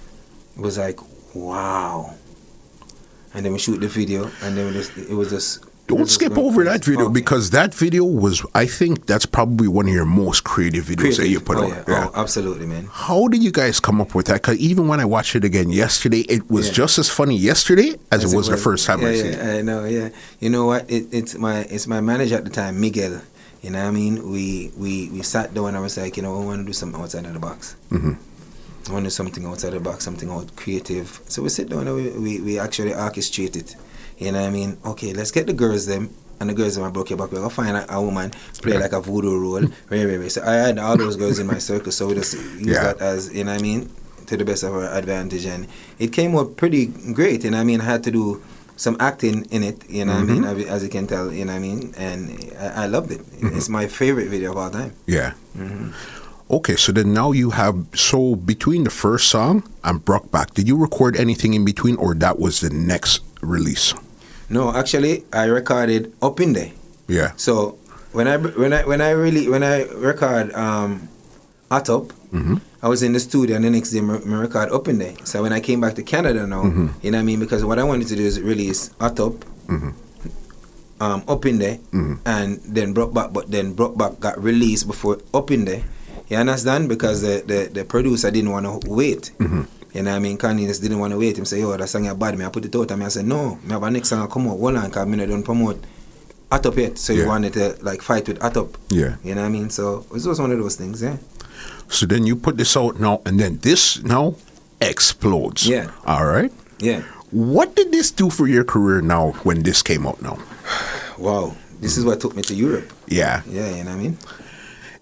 it was like, wow. And then we shoot the video, and then we just, it was just. It Don't skip over that video because that video was, I think, that's probably one of your most creative videos that you put oh, out. yeah. Oh, absolutely, man. How did you guys come up with that? Because even when I watched it again yesterday, it was Yeah. just as funny yesterday as, it was the first time yeah, I yeah, seen it. I know, yeah. You know what? It, it's my it's my manager at the time, Miguel. You know what I mean? We we we sat down and I was like, you know, we want to do something outside of the box. Mhm. I want to do something outside the box, something out creative. So we sit down and we, we, we actually orchestrate it. You know what I mean? Okay, let's get the girls them. And the girls in my broke your back. We're gonna find a, a woman play like a voodoo role. Right, right, right. So I had all those girls in my circle, so we just use Yeah. that as you know what I mean, to the best of our advantage. And it came out pretty great. And I mean I had to do some acting in it, you know what I mean, as as you can tell, you know what I mean, and I, I loved it. It's my favorite video of all time. Yeah. Mm-hmm. Okay, so then now you have so between the first song and Brokeback, did you record anything in between, or that was the next release? No, actually, I recorded up in there. Yeah. So when I when I when I really when I record um, Hot Up, Mm-hmm. I was in the studio and the next day I record up in there. So when I came back to Canada now, Mm-hmm. you know what I mean? Because what I wanted to do is release Hot Up, Mhm. um, up in there, Mhm. and then brought back. But then brought back got released before up in there. You understand? Because the the, the producer didn't want to wait. You know what I mean? Kanye just didn't want to wait. Him say, yo, that song is bad. Me, I put it out. And me, I said, no. Me have a next song I come out. One on, because me not promote Hot Up yet. So Yeah. you wanted to like fight with Up. Yeah. You know what I mean? So it was one of those things, yeah. So then you put this out now, and then this now explodes. Yeah. All right. Yeah. What did this do for your career now when this came out now? Wow. This is what took me to Europe. Yeah. Yeah, you know what I mean?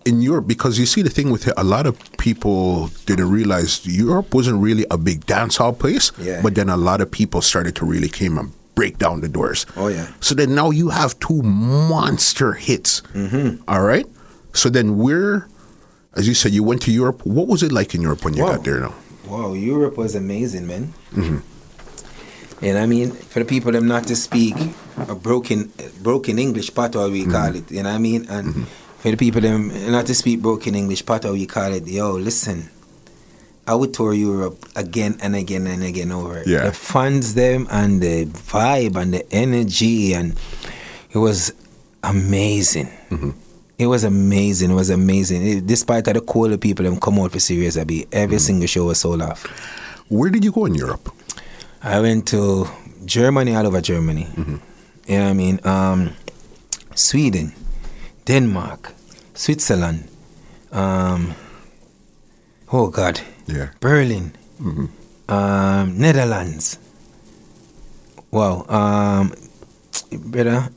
In Europe because you see the thing with it, a lot of people didn't realize Europe wasn't really a big dance hall place. Yeah. But then a lot of people started to really came and break down the doors. Oh, yeah. So then now you have two monster hits. Mm-hmm. right. So then we're, as you said, you went to Europe. What was it like in Europe when you Wow. got there now? Wow, Europe was amazing, man. Mm-hmm. And I mean, for the people them not to speak a broken broken English, patois we call it. You know what I mean? And for the people them not to speak broken English, patois you call it. Yo, listen. I would tour Europe again and again and again over. Yeah. The funds them and the vibe and the energy and it was amazing. Mm-hmm. It was amazing. It was amazing. It- despite of the cool people them come out for serious, I be every mm-hmm. single show was sold off. Where did you go in Europe? I went to Germany, all over Germany. Mm-hmm. You know what I mean? Um, Sweden, Denmark, Switzerland. Um, oh God, Yeah. Berlin, um, Netherlands. Wow, um, brother,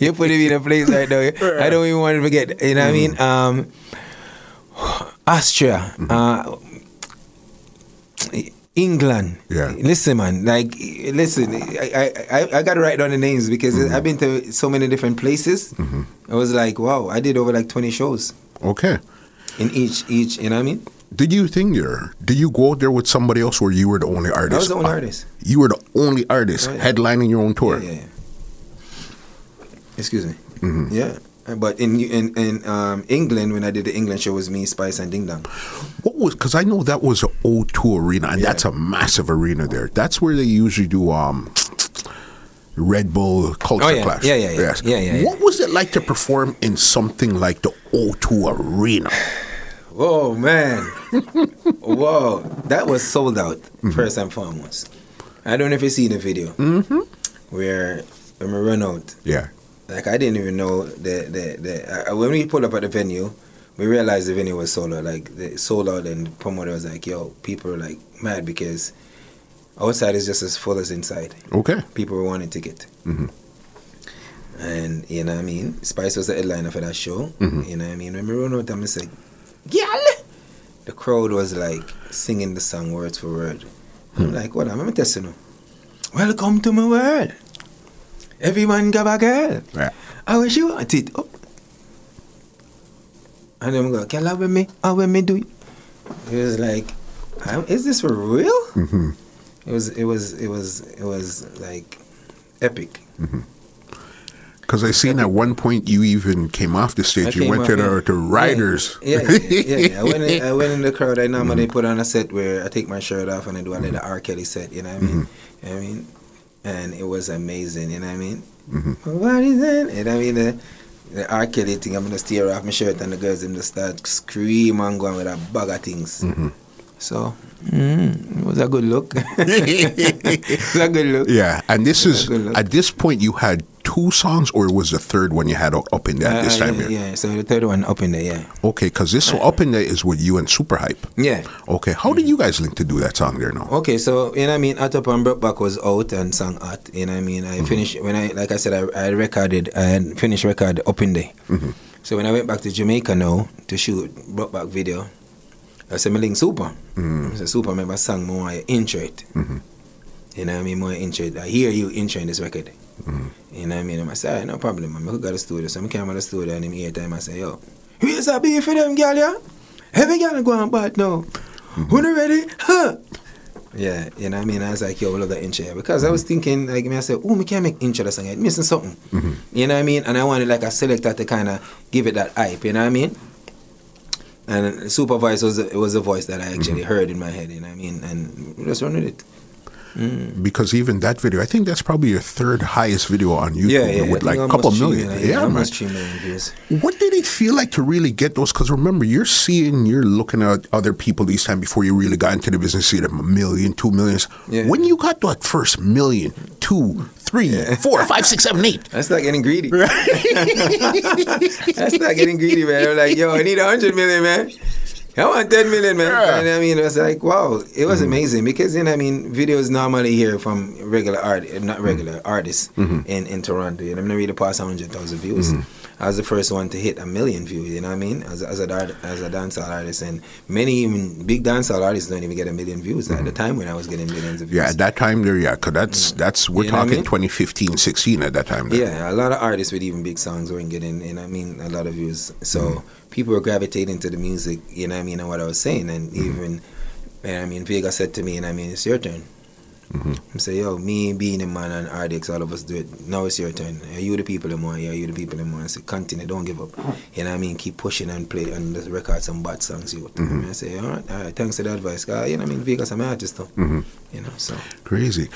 you put me in a place right now. I don't even want to forget. You know what I mean? Um, Austria, uh, England. Yeah. Listen, man. Like, listen. I I, I, I got to write down the names because mm-hmm. I've been to so many different places. Mm-hmm. I was like, wow. I did over like twenty shows Okay. in each each. You know what I mean? Did you think you're? Did you go out there with somebody else, or you were the only artist? I was the only Uh, artist. You were the only artist Oh, yeah. headlining your own tour. Yeah, yeah. yeah. Excuse me. Mm-hmm. Yeah. But in in in um, England, when I did the England show, was me, Spice, and Ding Dong. What was? Because I know that was an O2 arena, and Yeah. that's a massive arena there. That's where they usually do um, Red Bull Culture Oh, yeah. Clash. Yeah, yeah, yeah. Yes. Yeah, yeah, yeah. What was it like to perform in something like the O2 arena? Whoa, man. Whoa. That was sold out, first and foremost. I don't know if you see the video where when we run out, Yeah. Like I didn't even know the, the, the uh, when we pulled up at the venue, we realized the venue was sold out. Like, the sold out, and the promoter was like, yo, people are like mad because outside is just as full as inside. Okay. people were wanting ticket. Mhm. And you know what I mean? Spice was the headliner for that show. Mhm. You know what I mean? When we run out, I'm just like, Gyal! The crowd was like singing the song word for word. I'm Hmm. like, what? I'm testing you. Welcome to my world. Everyone got a girl. Yeah. I wish you want it. Oh. And them go, can you love with me? How when me do it? He was like, I- is this for real? Mm-hmm. It was. It was. It was. It was like epic. Because I seen at one point you even came off the I stage. You went to the to Riders. Yeah, yeah, yeah. yeah. I went. In, I went in the crowd. I Mm-hmm. normally put on a set where I take my shirt off and I do a little R. Kelly set. You know what I mean? Mm-hmm. You know what I mean, and it was amazing. You know what I mean? Mm-hmm. What is that? You know what I mean? The, the R. Kelly thing. I'm gonna steer off my shirt and the girls them just start scream and going with a bag of things. Mm-hmm. So mm, it was a good look. it was a good look. Yeah, and this is at this point you had two songs, or was the third one you had up in there at this Uh, time? yeah, here? yeah, so the third one up in there, yeah. Okay, because this one up in there is with you and Super Hype. Yeah. Okay, how did you guys link to do that song there now? Okay, so you know what I mean, Hot Up and Brokeback was out and sung Hot, you know what I mean? I mm-hmm. finished when I like I said I, I recorded I finished record up in there. Mm-hmm. So when I went back to Jamaica now to shoot Brokeback video, I said me link Super. Mm-hmm. I said Super remember sang more intro it. You know what I mean? More intro it. I hear you intro in this record. Mm. You know what I mean? And I said, no problem, man. I go to the studio. So I came to the studio and ear time I say, yo, here's a beef for them girl, yeah? Every girl go on bad now. Mm-hmm. Who not ready? Huh? Yeah, you know what I mean? I was like, yo, I love that intro. Because I was mm-hmm. thinking, like, me, I said, oh, me can't make intro that song. It's missing something. Mm-hmm. You know what I mean? And I wanted, like, a selector to kind of give it that hype, you know what I mean? And Super Hype was a, was a voice that I actually heard in my head, you know what I mean? And we just run with it. Because even that video, I think that's probably your third highest video on YouTube Yeah, yeah. With like a couple million. million, Yeah, man. almost 3 million views. What did it feel like to really get those? Because remember, you're seeing, you're looking at other people these time before you really got into the business, see them a million, two millions. Yeah. When you got that first million, two, three, four, five, six, seven, eight. That's not getting greedy. That's not getting greedy, man. I'm like, yo, I need a hundred million, man. I want 10 million, man. Yeah. And I mean, it was like, wow, it was mm-hmm. amazing because, then, I mean, videos normally here from regular art, not regular mm-hmm. artists mm-hmm. in, in Toronto. Know, I'm not really past 100,000 views. I was the first one to hit a million views, you know what I mean, as, as, a, as a dancehall artist. And many even big dancehall artists don't even get a million views at the time when I was getting millions of views. Yeah, at that time there, yeah, because that's, that's we're You know what I talking mean? 2015, 16 at that time. There. Yeah, a lot of artists with even big songs weren't getting, you know what I mean, a lot of views. So Mm-hmm. people were gravitating to the music, you know what I mean, and what I was saying. And Mm-hmm. even, what I mean, Vega said to me, and I mean, it's your turn. Mm-hmm. I say, yo, me being a man and RDX, all of us do it. Now it's your turn. Are you the people in more? Yeah, you the people in more. I say, continue, don't give up. You know what I mean? Keep pushing and play and just record some bad songs. You. Mm-hmm. I say, all right, all right, thanks for the advice. 'Cause, you know what I mean? Vegas, I'm an artist, though. Mm-hmm. You know, so. Crazy.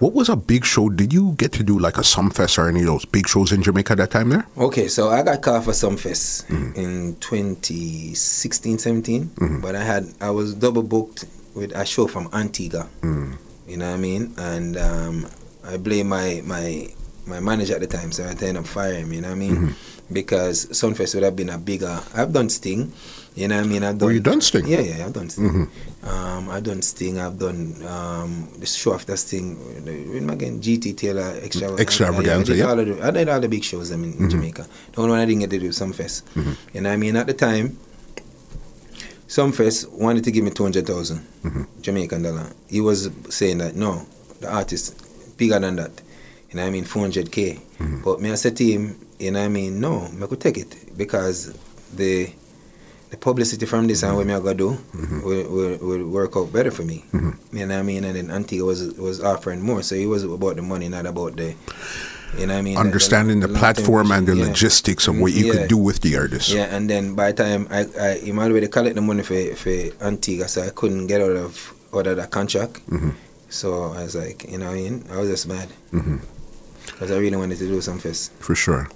What was a big show? Did you get to do like a Sumfest or any of those big shows in Jamaica at that time there? Okay, so I got called for Sumfest Mm-hmm. in 2016, 17, but I had I was double booked with a show from Antigua. Mm. You know what I mean? And um, I blame my my my manager at the time, so I ended up firing me. You know what I mean? Mm-hmm. Because Sumfest would have been a bigger. I've done Sting. You know what I mean? I've done. Oh, you done Sting? Mm-hmm. Yeah, yeah, I've done Sting. Um, I've done Sting. I've done um, the show after Sting. Again, GT Taylor Extravaganza. Extravaganza, I did yeah. all the, I did all the big shows I mean, in Jamaica. The only one I didn't get to do was Sumfest. You know what I mean? At the time, Sumfest wanted to give me 200,000 mm-hmm. Jamaican dollar. He was saying that, no, the artist bigger than that. You know what I mean? 400K. Mm-hmm. But me, I said to him, you know what I mean? No, I could take it because the the publicity from this and mm-hmm. what me I gotta do will, will, will work out better for me. You know what I mean? And then Antigua was was offering more, so it was about the money, not about the you know what I mean? Understanding the, long-term platform and the yeah. logistics of what you Yeah. could do with the artist. Yeah, and then by the time I, I him already collect the money for for Antigua, so I couldn't get out of out of that contract. Mm-hmm. So I was like, you know, what I mean, I was just mad mm-hmm. because I really wanted to do Sumfest. For sure.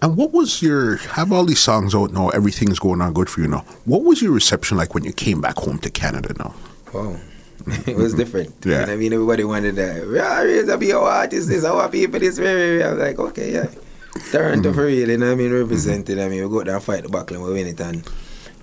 And what was your have all these songs out now? Everything's going on good for you now. What was your reception like when you came back home to Canada now? Wow. it was different. Yeah. You know I mean, everybody wanted that. Yeah, raise up your artist, this, our people, this, very, very. I was like, okay, yeah. Toronto mm-hmm. for real, you know what I mean, represented. Mm-hmm. I mean, we go and fight the battle and we win it. And,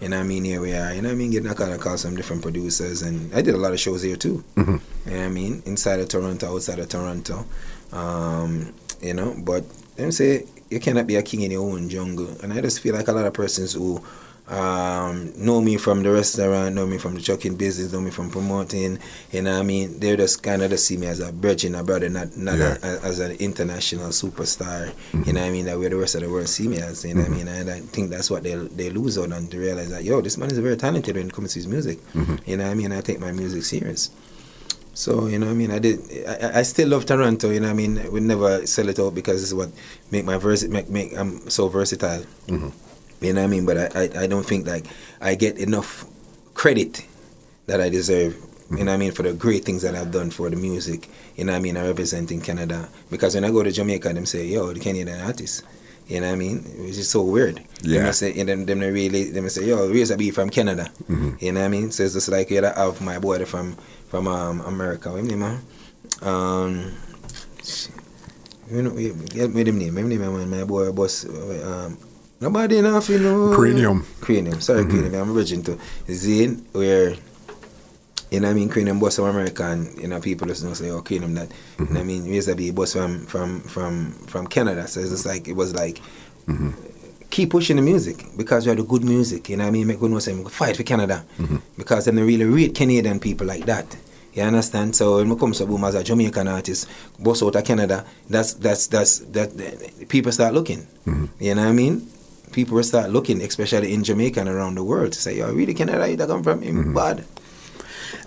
you know what I mean, here we are. You know what I mean, getting a kind of call some different producers. And I did a lot of shows here too. Mm-hmm. You know what I mean, inside of Toronto, outside of Toronto. Um, you know, but let me say you cannot be a king in your own jungle. And I just feel like a lot of persons who um, know me from the restaurant, know me from the trucking business, know me from promoting. You know what I mean? They just kind of just see me as a virgin, a brother, not not Yeah. a, as an international superstar. You mm-hmm. know what I mean? That where the rest of the world see me as. You know what I mm-hmm. mean? And I think that's what they they lose out on to realize that yo, this man is very talented when it comes to his music. Mm-hmm. You know what I mean? I take my music serious. So you know, what I mean, I did. I, I still love Toronto. You know, what I mean, we never sell it out because it's what make my verse make make I'm so versatile. You know what I mean? But I, I, I don't think like I get enough credit that I deserve. You know what I mean? For the great things that I've done for the music. You know what I mean? I represent in Canada. Because when I go to Jamaica, them say, yo, the Canadian artist. You know what I mean? Which is so weird. Yeah. Them say, and them, them they really, them say, yo, a be from Canada? You know what I mean? So it's just like, you know, I have my boy from from um, America. What name, man? Um, you know, get me them name. My name, man, my boy, boss. Um, nobody enough, you know. Cranium. Cranium. Sorry, mm-hmm. Cranium. I'm origin to Zane, where you know I mean, Cranium boss from America and you know people just know say, oh Cranium that you know what I mm-hmm. mean, we used to be boss from from from from Canada. So it's just like it was like mm-hmm. keep pushing the music because we have the good music, you know what I mean? Make good know say gonna fight for Canada. Because then they really rate Canadian people like that. You understand? So when it comes to boom as a Jamaican artist, boss out of Canada, that's that's that's that people start looking. You know what I mean? People will start looking, especially in Jamaica and around the world, to say, "Yo, really Canada? You that come from him mm-hmm. bad."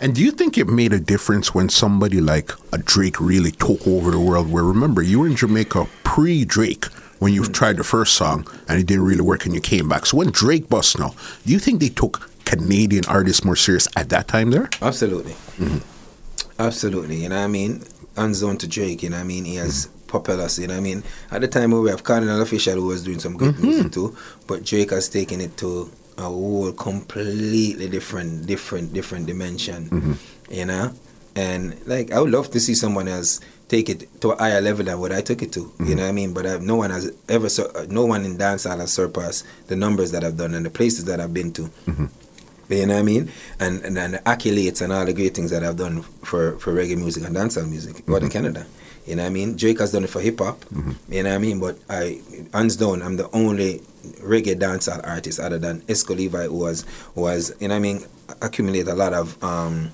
And do you think it made a difference when somebody like a Drake really took over the world? Where remember, you were in Jamaica pre Drake when you mm. tried the first song and it didn't really work and you came back. So when Drake bust now, do you think they took Canadian artists more serious at that time there? Absolutely. Mm-hmm. Absolutely. You know what I mean? Unzone to Drake, you know what I mean? He has mm-hmm. Propellers, you know what I mean? At the time we have Cardinal Official who was doing some good mm-hmm. music too, but Drake has taken it to a whole completely different, different, different dimension. Mm-hmm. You know? And like I would love to see someone else take it to a higher level than what I took it to. You mm-hmm. know what I mean? But uh, no one has ever, sur- uh, no one in dancehall has surpassed the numbers that I've done and the places that I've been to. You know what I mean? And, and and the accolades and all the great things that I've done for, for reggae music and dancehall music, what in Canada. You know what I mean? Drake has done it for hip hop. Mm-hmm. You know what I mean? But I, hands down, I'm the only reggae dancehall artist other than Esco Levi, who was, who was you know what I mean, accumulate a lot of um,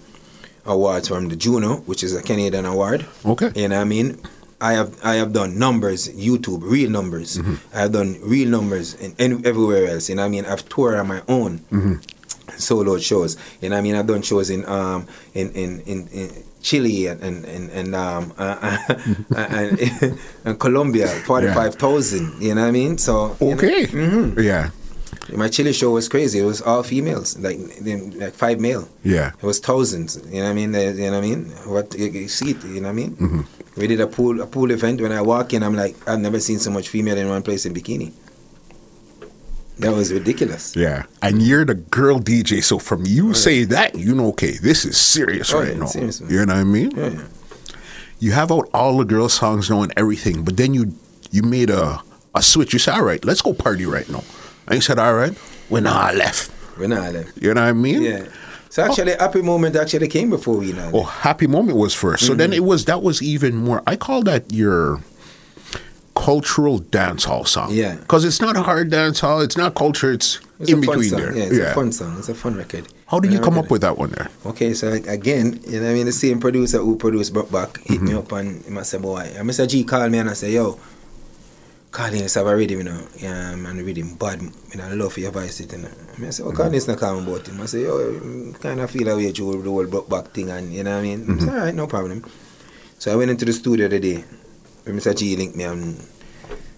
awards from the Juno, which is a Canadian award. Okay. You know what I mean? I have I have done numbers, YouTube, real numbers. Mm-hmm. I have done real numbers in, in everywhere else. You know what I mean? I've toured on my own mm-hmm. Solo shows. You know what I mean? I've done shows in um in in in, in Chile and and and, and um uh, and, and Colombia, forty five thousand. You know what I mean? So Okay. Yeah. my Chile show was crazy. It was all females, like like five male. Yeah. It was thousands. You know what I mean? You know what I mean? What you, see it? You know what I mean? We did a pool a pool event. When I walk in, I'm like, I've never seen so much female in one place in bikini. That was ridiculous. Yeah. And you're the girl DJ. So from you say that, you know, okay, this is serious Oh, right yeah, now. serious, you know what I mean? Yeah, yeah. You have out all the girl songs now and everything, but then you you made a, a switch. You said, all right, let's go party right now. And you said, all right, when I left. We're not left. You know what I mean? Yeah. So actually, happy moment actually came before we know. Oh, Happy Moment was 1st So then Mm-hmm. it was that was even more. I call that your cultural dance hall song. Yeah. because it's not a hard dance hall. It's not culture. It's, It's in between song. there. Yeah, it's a fun song. It's a fun record. How did you come I up with that one there? Okay, so like, again, you know what I mean? The same producer who produced Broke Back hit me mm-hmm. up and he say, boy, and Mr. G called me and I say, yo, Carlinhos have a rhythm, you know, yeah, man, the rhythm bad, you know, I love your voice, it, you know. I say, oh, Carlinhos not calling about him. I say, yo, kind of feel a way through the whole Broke Back thing and, you know what I mean? I say, mm-hmm. all right, no problem. So I went into the studio the day when Mr. G link me and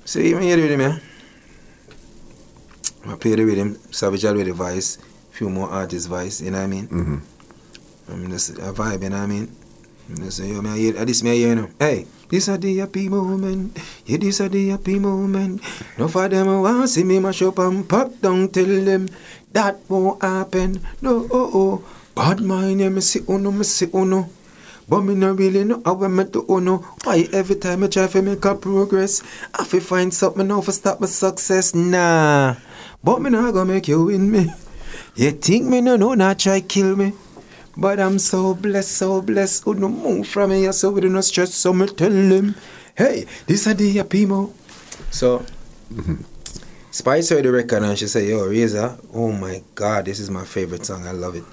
say, you hear the rhythm, yeah? I play the rhythm, Savage already voice, few more artists voice, you know what I mean? Mhm. I mean, that's a vibe, you know what I mean? Say, yo, I hear, this me hear, you know. Hey, this a the happy moment. Yeah, this a the happy moment. No for them want see me mash up and pop down. Tell them that won't happen. No, oh, oh. Bad mind, yeah, me see uno, me see uno. But me no really know how I meant to uno. Why every time I try to make a progress, I fi find something now for stop my success. Nah, but me not gonna make you win me. You think me no know not try kill me. But I'm so blessed, so blessed. Who no move from me, so with no stress. So me tell him, hey, this a the happy mo. So, mm-hmm. Spice heard the record and she said, Yo, Razor, oh my God, this is my favorite song. I love it.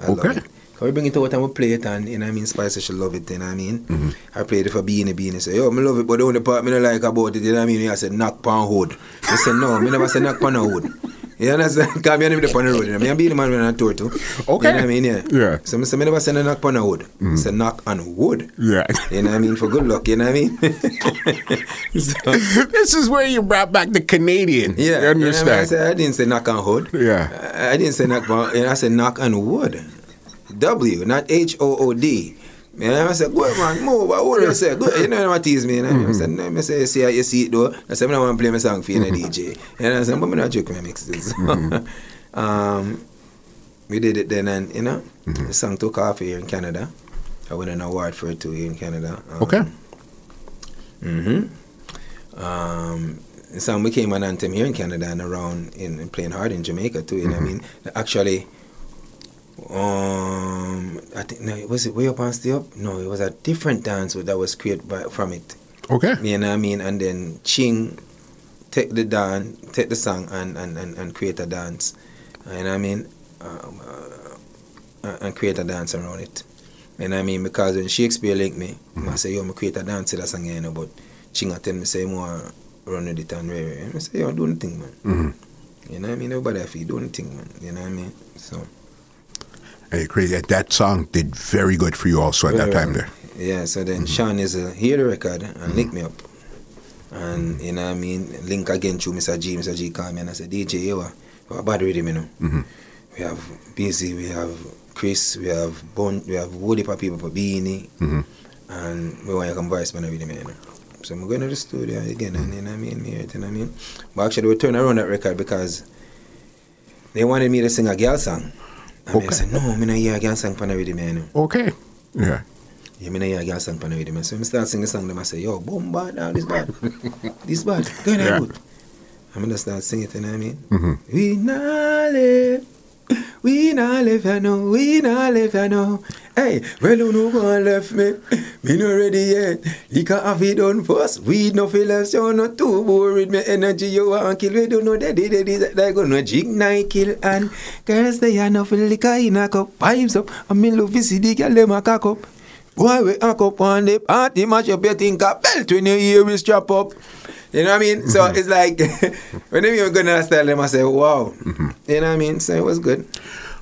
I Okay. love it. We bring it out and we play it and, you know what I mean? Spice said she love it, you know what I mean? Mm-hmm. I played it for Beenie Beenie. Say, Yo, I love it, but the only part me don't like about it, you know what I mean? I said, knock pan hood. He said, No, me never say knock pan hood. You understand? Because me and him dey on the road, you know. Me and Beenie Man went on tour too. Okay. You know what I mean? Yeah. Yeah. So me say, me never no knock pan a wood. I say knock on wood. Yeah. You know what I mean? For good luck, you know what I mean? so, this is where you brought back the Canadian. yeah. You You know I, mean? I, said, I didn't say knock on hood. Yeah. I, I didn't say knock on, I said knock on wood. W, not H O O D. Man, I said, good man, move. What would you say? Good. You know what tease me. You know? I said, no, I say, see how you see it though. I said, I don't want to play my song for you, mm DJ. And I said, but I'm not joking, I mix this. um, we did it then, and you know, the song took off here in Canada. I won an award for it too here in Canada. Um, Okay. Mm-hmm. Um, the song became an anthem here in Canada and around in playing hard in Jamaica too. You know what I mean? Actually, um, I think no, was it way up and stay up? No, it was a different dance that was created by, from it. Okay. You know what I mean? And then Ching take the dance, take the song and, and, and, and create a dance. You know what I mean? Um, uh, and create a dance around it. You know what I mean? Because when Shakespeare linked me, I say, yo, I create a dance to that song, you know, but Ching tell me, say, more run with it and rare. And I say, yo, do the thing, man. Mm-hmm. You know what I mean? Everybody have to do the thing, man. You know what I mean? So. Hey, crazy. That song did very good for you also at that time well. there. Yeah, so then Sean is a hear the record and link me up. And you know what I mean, link again to Mr. G. Mr. G called me and I said, DJ, you are you are bad him, you know. Mhm. We have Busy, we have Chris, we have Bon, we have Woody for people for Beenie, Mhm. and we want you to come voice man him, you know. So I'm going to the studio again, and you know what I mean, me hear it, you know what I mean. But actually, we turned around that record because they wanted me to sing a girl song. And Okay. I said, no, I'm not hear a girl the rhythm, you know. Okay. Yeah. Yeah, me know hear a girl song pan the rhythm. So I start singing the song, them I say, yo, boom, bad, now this bad. this bad, go Yeah. yeah. good. I'm gonna start singing it, you know what I mean? Mhm. We not live, we not live, I know, we not live, I know. Hey, well, you know, go and left me, me not ready yet. You can have it done first. We no feel left, so not too bored. Me energy, you want kill, we don't know that, they, they, they, they gonna jig, night kill, and girls, they are no feel liquor in a cup, vibes up, and me love see the girl, them a cock up. Boy, we hack up on the party, match up, you think a belt when you hear we strap up. You know what I mean? So mm-hmm. it's like, when they even go to style, them I say, wow. Mm-hmm. You know what I mean? So it was good.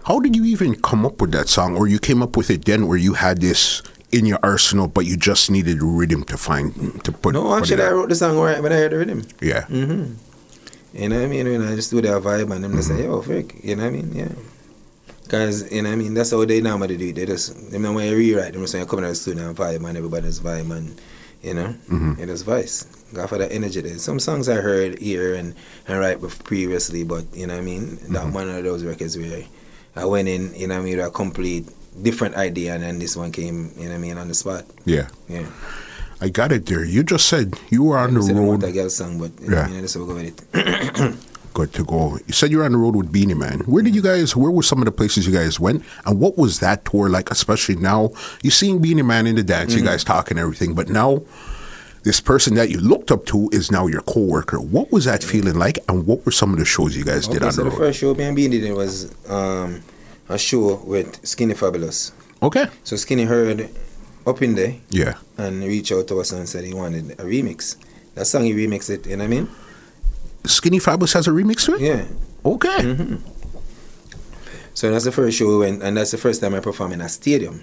How did you even come up with that song, or you came up with it then, where you had this in your arsenal, but you just needed a rhythm to find to put? No, put actually, I wrote the song right when I heard the rhythm. Yeah. Mm-hmm. You know what I mean? When I just do that vibe and them they say, mm-hmm. yo, frick. You know what I mean? Yeah. Because, you know what I mean? That's how they normally do it. They just, when you rewrite, them just say, coming out of the studio and vibe and everybody's vibe and, you know, it is vice. Got for that energy there. Some songs I heard here and, and write previously, but, you know what I mean? That one of those records where I went in, you know what I mean, with a complete different idea and then this one came, you know what I mean, on the spot. Yeah. Yeah. I got it there. You just said you were on I the said I road. a girl song, but, you Yeah. know, that's how go with it. Good to go. You said you were on the road with Beenie Man. Where did you guys? Where were some of the places you guys went? And what was that tour like? Especially now, you seen Beenie Man in the dance. Mm-hmm. You guys talking everything, but now. This person that you looked up to is now your coworker. What was that feeling like, and what were some of the shows you guys did on so the the road? first show me and Beenie did was um, a show with Skinny Fabulous. Okay, So Skinny heard up in there yeah, and reached out to us and said he wanted a remix. That song he remixed it, you know what I mean? Skinny Fabulous has a remix to it. Yeah. Okay, Mm-hmm. So that's the first show we went, and that's the first time I performed in a stadium.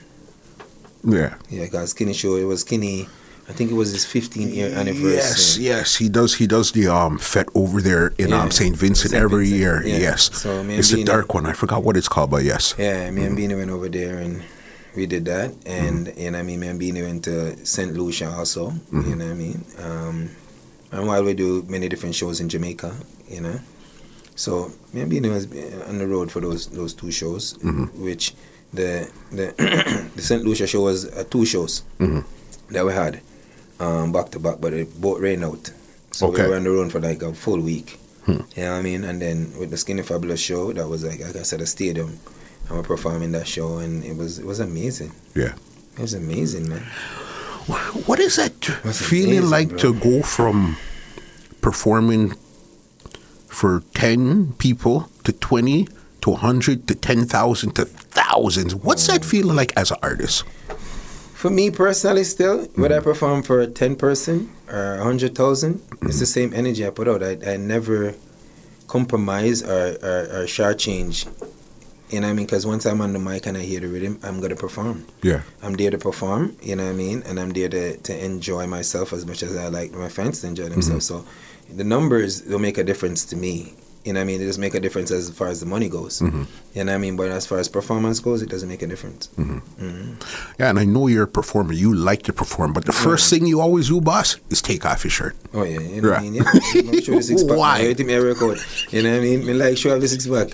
yeah. Yeah, because Skinny show it was Skinny. I think it was his 15 year anniversary. Yes, yes, he does. He does the um fet over there in Yeah. um Saint Vincent Saint every Vincent, year. yeah. Yes, So me and it's the Beenie- dark one. I forgot what it's called, but yes. Yeah, me Mm-hmm. and Beenie went over there and we did that. And, you know what I mean, me and Beenie went to St. Lucia also, Mm-hmm. you know what I mean? Um, and while we do many different shows in Jamaica, you know. So me and Beenie was on the road for those those two shows, Mm-hmm. which the the the St. Lucia show was uh, two shows Mhm. that we had um, back to back, but it both rained out. So Okay. we were on the road for like a full week. Hmm. You know what I mean? And then with the Skinny Fabulous show, that was like, like I said, a stadium. And we're performing that show, and it was it was amazing. Yeah. It was amazing, man. What is that feeling amazing, like bro. to go from performing for 10 people to 20 to 100 to 10,000 to thousands. What's that feeling like as an artist? For me personally, still, whether I mm. perform for a 10 person or 100,000, it's the mm. same energy I put out. I, I never compromise or, or, or shortchange. You know what I mean? Because once I'm on the mic and I hear the rhythm, I'm going to perform. Yeah. I'm there to perform, you know what I mean? And I'm there to, to enjoy myself as much as I like my fans to enjoy themselves. Mm-hmm. So the numbers will make a difference to me. You know what I mean? It doesn't make a difference as far as the money goes. Mm-hmm. You know what I mean? But as far as performance goes, it doesn't make a difference. Mm-hmm. Mm-hmm. Yeah, and I know you're a performer. You like to perform, but the first thing you always do, boss, is take off your shirt. Oh yeah, you know what I Right. mean? Yeah, I'm sure the six pack. Why? I. You know what I mean? Me like show up the six pack.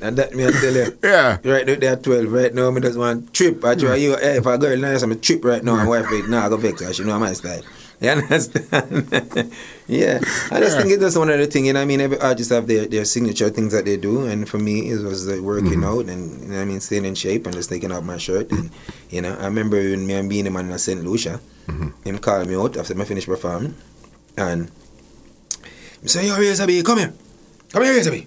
And that me I tell you. Yeah. Right now they're twelve. Right now me just want trip. I try mm. you hey, if a girl nice I'm a trip right now, my wife like, nah, I go vex her. She know my style. You understand? yeah. I just Yeah. think it's just one of the things, you know I mean? Every artist have their, their signature things that they do and for me it was like working mm-hmm. out and you know I mean, staying in shape and just taking off my shirt and you know, I remember when me and Beenie Man in St. Lucia, mm-hmm. him called me out after I finished performing and he said, Yo, Razor B, come here. Come here, Razor B.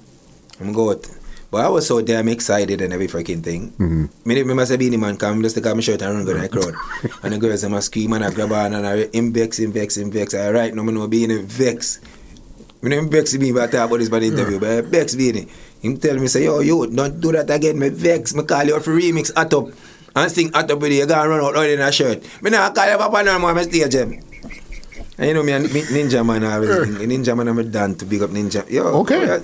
I'm going to go out. But I was so damn excited and every freaking thing. Mm-hmm. Me remember say Beenie Man come just take off my shirt and run go to the crowd. and the girls them a scream and I grab on and I him vex, him vex, him vex. I right now me know Beenie vex. Me him vex me but I talk about this by the interview, but I vex Beenie. Him tell me say, yo, you don't do that again, me vex. Me call you out for remix hot up. And sing hot up with you, you gonna run out all in a shirt. Me now call you up and down my stage him. And you know me and me- Ninja Man I always think Ninja Man I'm done to big up Ninja. Yo, Okay. yeah.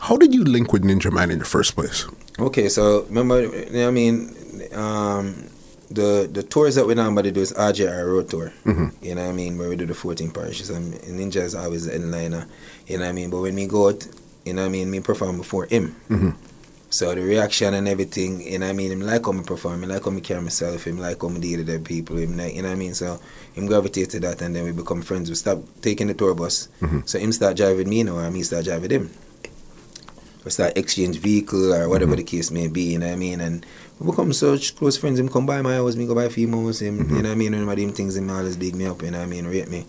How did you link with Ninja Man in the first place? Okay, so remember, you know I mean, um, the the tours that we normally do is RJR Road Tour. Mm-hmm. You know what I mean, where we do the 14 parishes. And Ninja is always the headliner. You know what I mean. But when we go out, you know what I mean, me perform before him. Mm-hmm. So the reaction and everything, you know what I mean, him like how me perform, him like how me carry myself, him like how me deal with the people, him like, you know what I mean. So him gravitate to that, and then we become friends. We stop taking the tour bus. Mm-hmm. So him start driving me now, and me start driving him we start exchange vehicle or whatever mm-hmm. the case may be, you know what I mean? And we become such close friends. Him come by my house, me go by a few months, him, mm-hmm. you know what I mean? Of them things him always big me up, you know what I mean, rate me.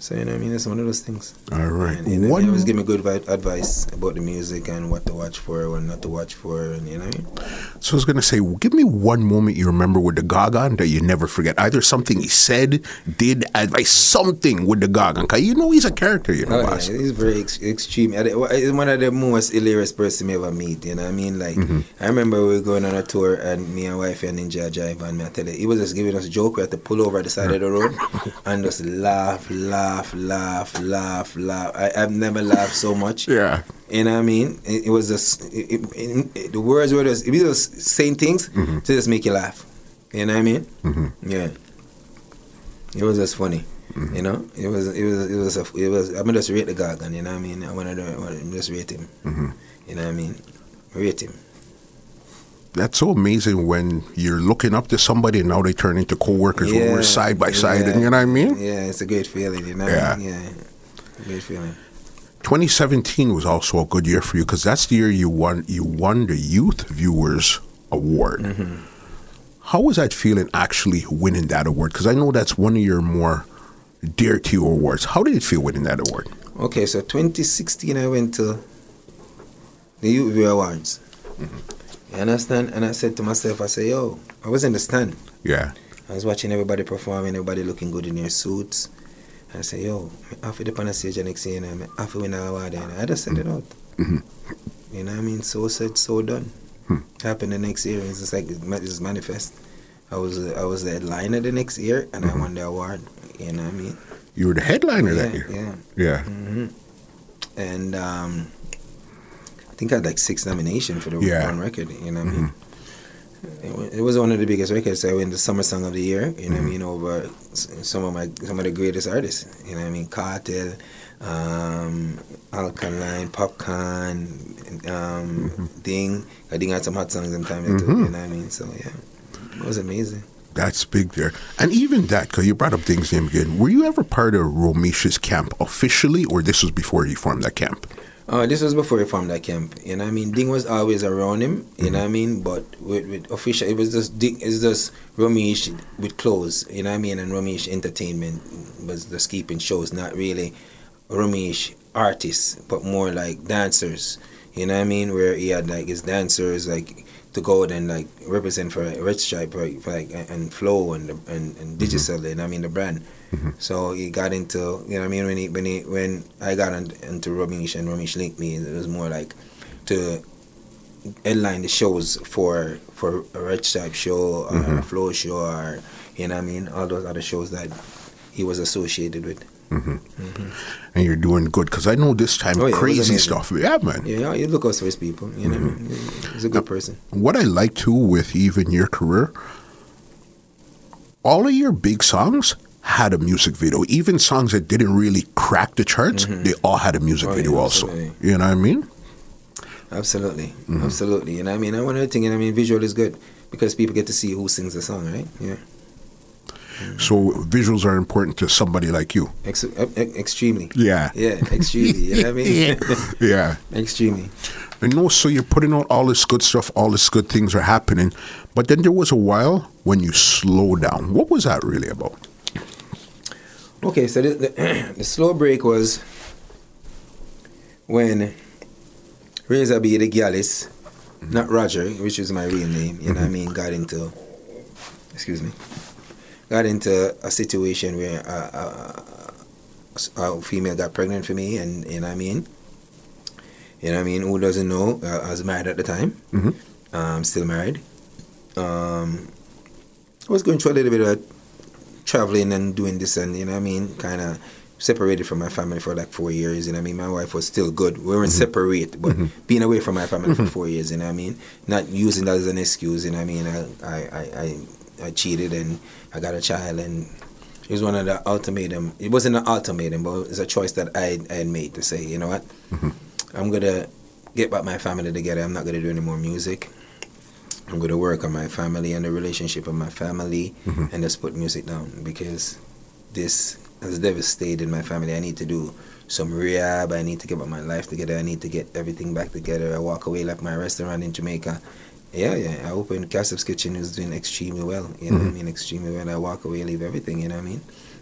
So you know what I mean, it's one of those things. All right. And, you know, he always give me good vi- advice about the music and what to watch for, what not to watch for, and you know. what I mean? So I was gonna say, give me one moment you remember with the Gaga that you never forget. Either something he said, did, advice, something with the Gaga. Cause you know he's a character, you know, Oh, yeah, he's very ex- extreme. I- uh, He's one of the most hilarious person me ever meet. You know what I mean? Like, mm-hmm. I remember we were going on a tour and me and wife and Ninja drive and me I tell you, he was just giving us a joke. We had to pull over at the side of the road and just laugh, laugh, laugh, laugh, laugh. I, I've never laughed so much. Yeah. You know what I mean? It, it was just it, it, it- the words were just he was just saying things mm-hmm. to just make you laugh. You know what I mean? Mm-hmm. Yeah. It was just funny. Mm-hmm. You know, it was it was it was a, it was. I'm just rate the Gargan. You know what I mean? I wanna do I wanna just rate him. Mm-hmm. You know what I mean? Rate him. That's so amazing when you're looking up to somebody and now they turn into co-workers when we're side by side. And you know what I mean? Yeah, it's a great feeling. You know? Yeah. Yeah. Great feeling. 2017 was also a good year for you because that's the year you won you won the Youth Viewers Award. Mm-hmm. How was that feeling actually winning that award? Because I know that's one of your more dear to you awards. How did it feel winning that award? Okay, so 2016 I went to the Youth View Awards. You understand? And I said to myself, I said, yo, I was in the stand. Yeah. I was watching everybody performing, everybody looking good in their suits. I said, yo, to the stage the next year and I have to win an award. And I just said it out. You know what I mean? So said, so done. Happened the next year. It's just like it's manifest. I was I was the headliner the next year and I won the award. You know what I mean? You were the headliner yeah, that year. yeah. Yeah. hmm And um, think I had like six nominations for the Yeah. one record. You know what I mean? It It was one of the biggest records. I win the summer song of the year. You know what I mean? Over some of my some of the greatest artists. You know what I mean? Kartel, um, Alkaline, Popcaan, um, Ding. I Ding had some hot songs sometimes too. You know what I mean? So yeah, it was amazing. That's big there. And even that, because you brought up Ding's name again, were you ever part of Romich's camp officially, or this was before you formed that camp? Oh, this was before he formed that camp. You know what I mean? Ding was always around him, you know what I mm-hmm. mean? But with, with official, it was just Ding, it's just Romich with clothes, you know what I mean? And Romich Entertainment was just keeping shows, not really Romich artists, but more like dancers. You know what I mean? Where he had like his dancers like to go and like represent for Red Stripe for, for like and Flow and and and Digicel. And I mean the brand. So he got into you know what I mean when he when he when I got on, into Romich and Romich linked me, it was more like to headline the shows for for a Red Stripe show or a mm-hmm. Flow show or you know what I mean all those other shows that he was associated with. Mm-hmm. Mm-hmm. And you're doing good because I know this time Oh, yeah, crazy stuff. Yeah, man. Yeah, you look out for his people. You know, what I mean? he's a good person. What I like too with even your career, all of your big songs had a music video. Even songs that didn't really crack the charts, they all had a music Oh, video yeah, also. You know what I mean? Absolutely, Mm-hmm. absolutely. And I mean, and one other thing, and I mean, visual is good because people get to see who sings the song, right? Yeah, So visuals are important to somebody like you. Ex- extremely. Yeah. Yeah, extremely. you know what I mean? Yeah. extremely. I know, so you're putting out all this good stuff, all this good things are happening, but then there was a while when you slowed down. What was that really about? Okay, so the, the, the slow break was when Razor B, the Gallus, not Roger, which is my real name, you know what I mean, got into, excuse me, got into a situation where a, a, a female got pregnant for me, and you know what I mean? You know what I mean? Who doesn't know? Uh, I was married at the time. Mhm. Um, still married. Um, I was going through a little bit of traveling and doing this and you know what I mean kind of separated from my family for like four years you know I mean? My wife was still good. We weren't mm-hmm. separate but mm-hmm. being away from my family for mm-hmm. four years you know what I mean? Not using that as an excuse you know what I mean? I I, I, I, I cheated and I got a child and it was one of the ultimatum. It wasn't an ultimatum but it was a choice that I, I had made to say you know what? I'm gonna get back my family together. I'm not gonna do any more music I'm going to work on my family and the relationship of my family and just put music down because this has devastated my family. I need to do some rehab. I need to get my life together. I need to get everything back together. I walk away like my restaurant in Jamaica. Yeah, yeah. I opened Cassip's Kitchen is doing extremely well. You know what I mean? Extremely well. I walk away, leave everything, you know what I mean?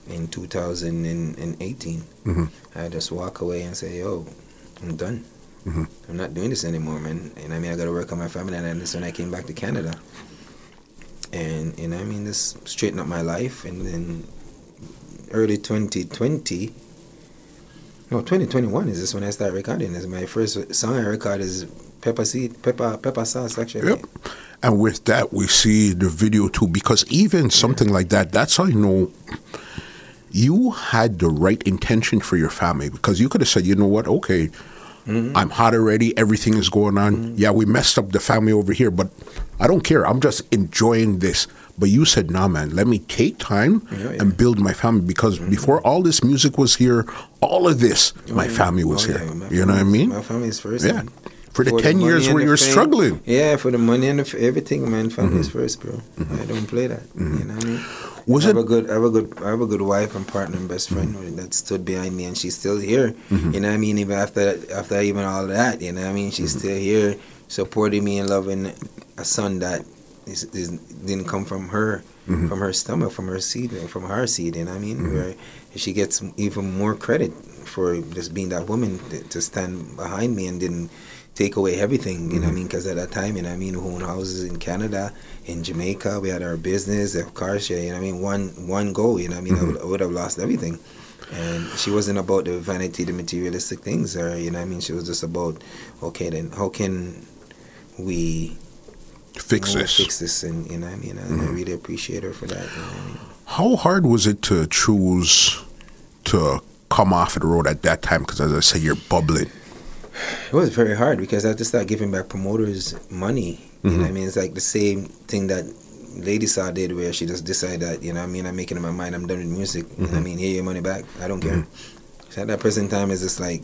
In 2018. Mhm. I just walk away and say, yo, I'm done. Mhm. I'm not doing this anymore, man. And I mean, I got to work on my family. And then that's when I came back to Canada. And, know, I mean, this straighten up my life. And then early 2020, no, 2021 is this when I start recording. This is my first song I record is Pepper Seed, Pepper, Pepper Sauce, actually. Yep. And with that, we see the video too, because even something like that, that's how you know you had the right intention for your family. Because you could have said, you know what, okay, Mm-hmm. I'm hot already, everything is going on. Mm-hmm. Yeah, we messed up the family over here, but I don't care. I'm just enjoying this. But you said, nah, man, let me take time Yeah, yeah. and build my family. Because mm-hmm. before all this music was here, all of this, oh, my family was Oh, yeah, here. you know what I mean? My family is first. Yeah. For the For 10 money years where you're fame. struggling. Yeah, for the money and the, f- everything, man. Family is first, bro. I don't play that. You know what I mean? Mm-hmm. Was I have it- a good, I have a good, I have a good wife and partner and best friend Mm-hmm. that stood behind me, and she's still here. You know what I mean? Even after, after even all that, you know what I mean? She's Mm-hmm. still here, supporting me and loving a son that is, is didn't come from her, Mm-hmm. from her stomach, from her seed, from her seed. You know what I mean? Where she gets even more credit for just being that woman to stand behind me and didn't take away everything, you know what I mm-hmm. mean? Because at that time, you know what I mean, we owned houses in Canada, in Jamaica, we had our business, our car share, you know what I mean? One one go, you know what I mean? I, mm-hmm. would, I would have lost everything. And she wasn't about the vanity, the materialistic things, or, you know what I mean? She was just about, okay, then how can we Fix you know, this. fix this? And, you know what I mean? I, I really appreciate her for that, you know I mean? How hard was it to choose to come off of the road at that time? Because as I say, you're bubbling. It was very hard because I had to start giving back promoters money. You know what I mm-hmm. mean? It's like the same thing that Lady Saw did where she just decided that, you know what I mean, I'm making up my mind, I'm done with music. You know I mm-hmm. mean? Here your money back. I don't care. Mm-hmm. So at that present time it's just like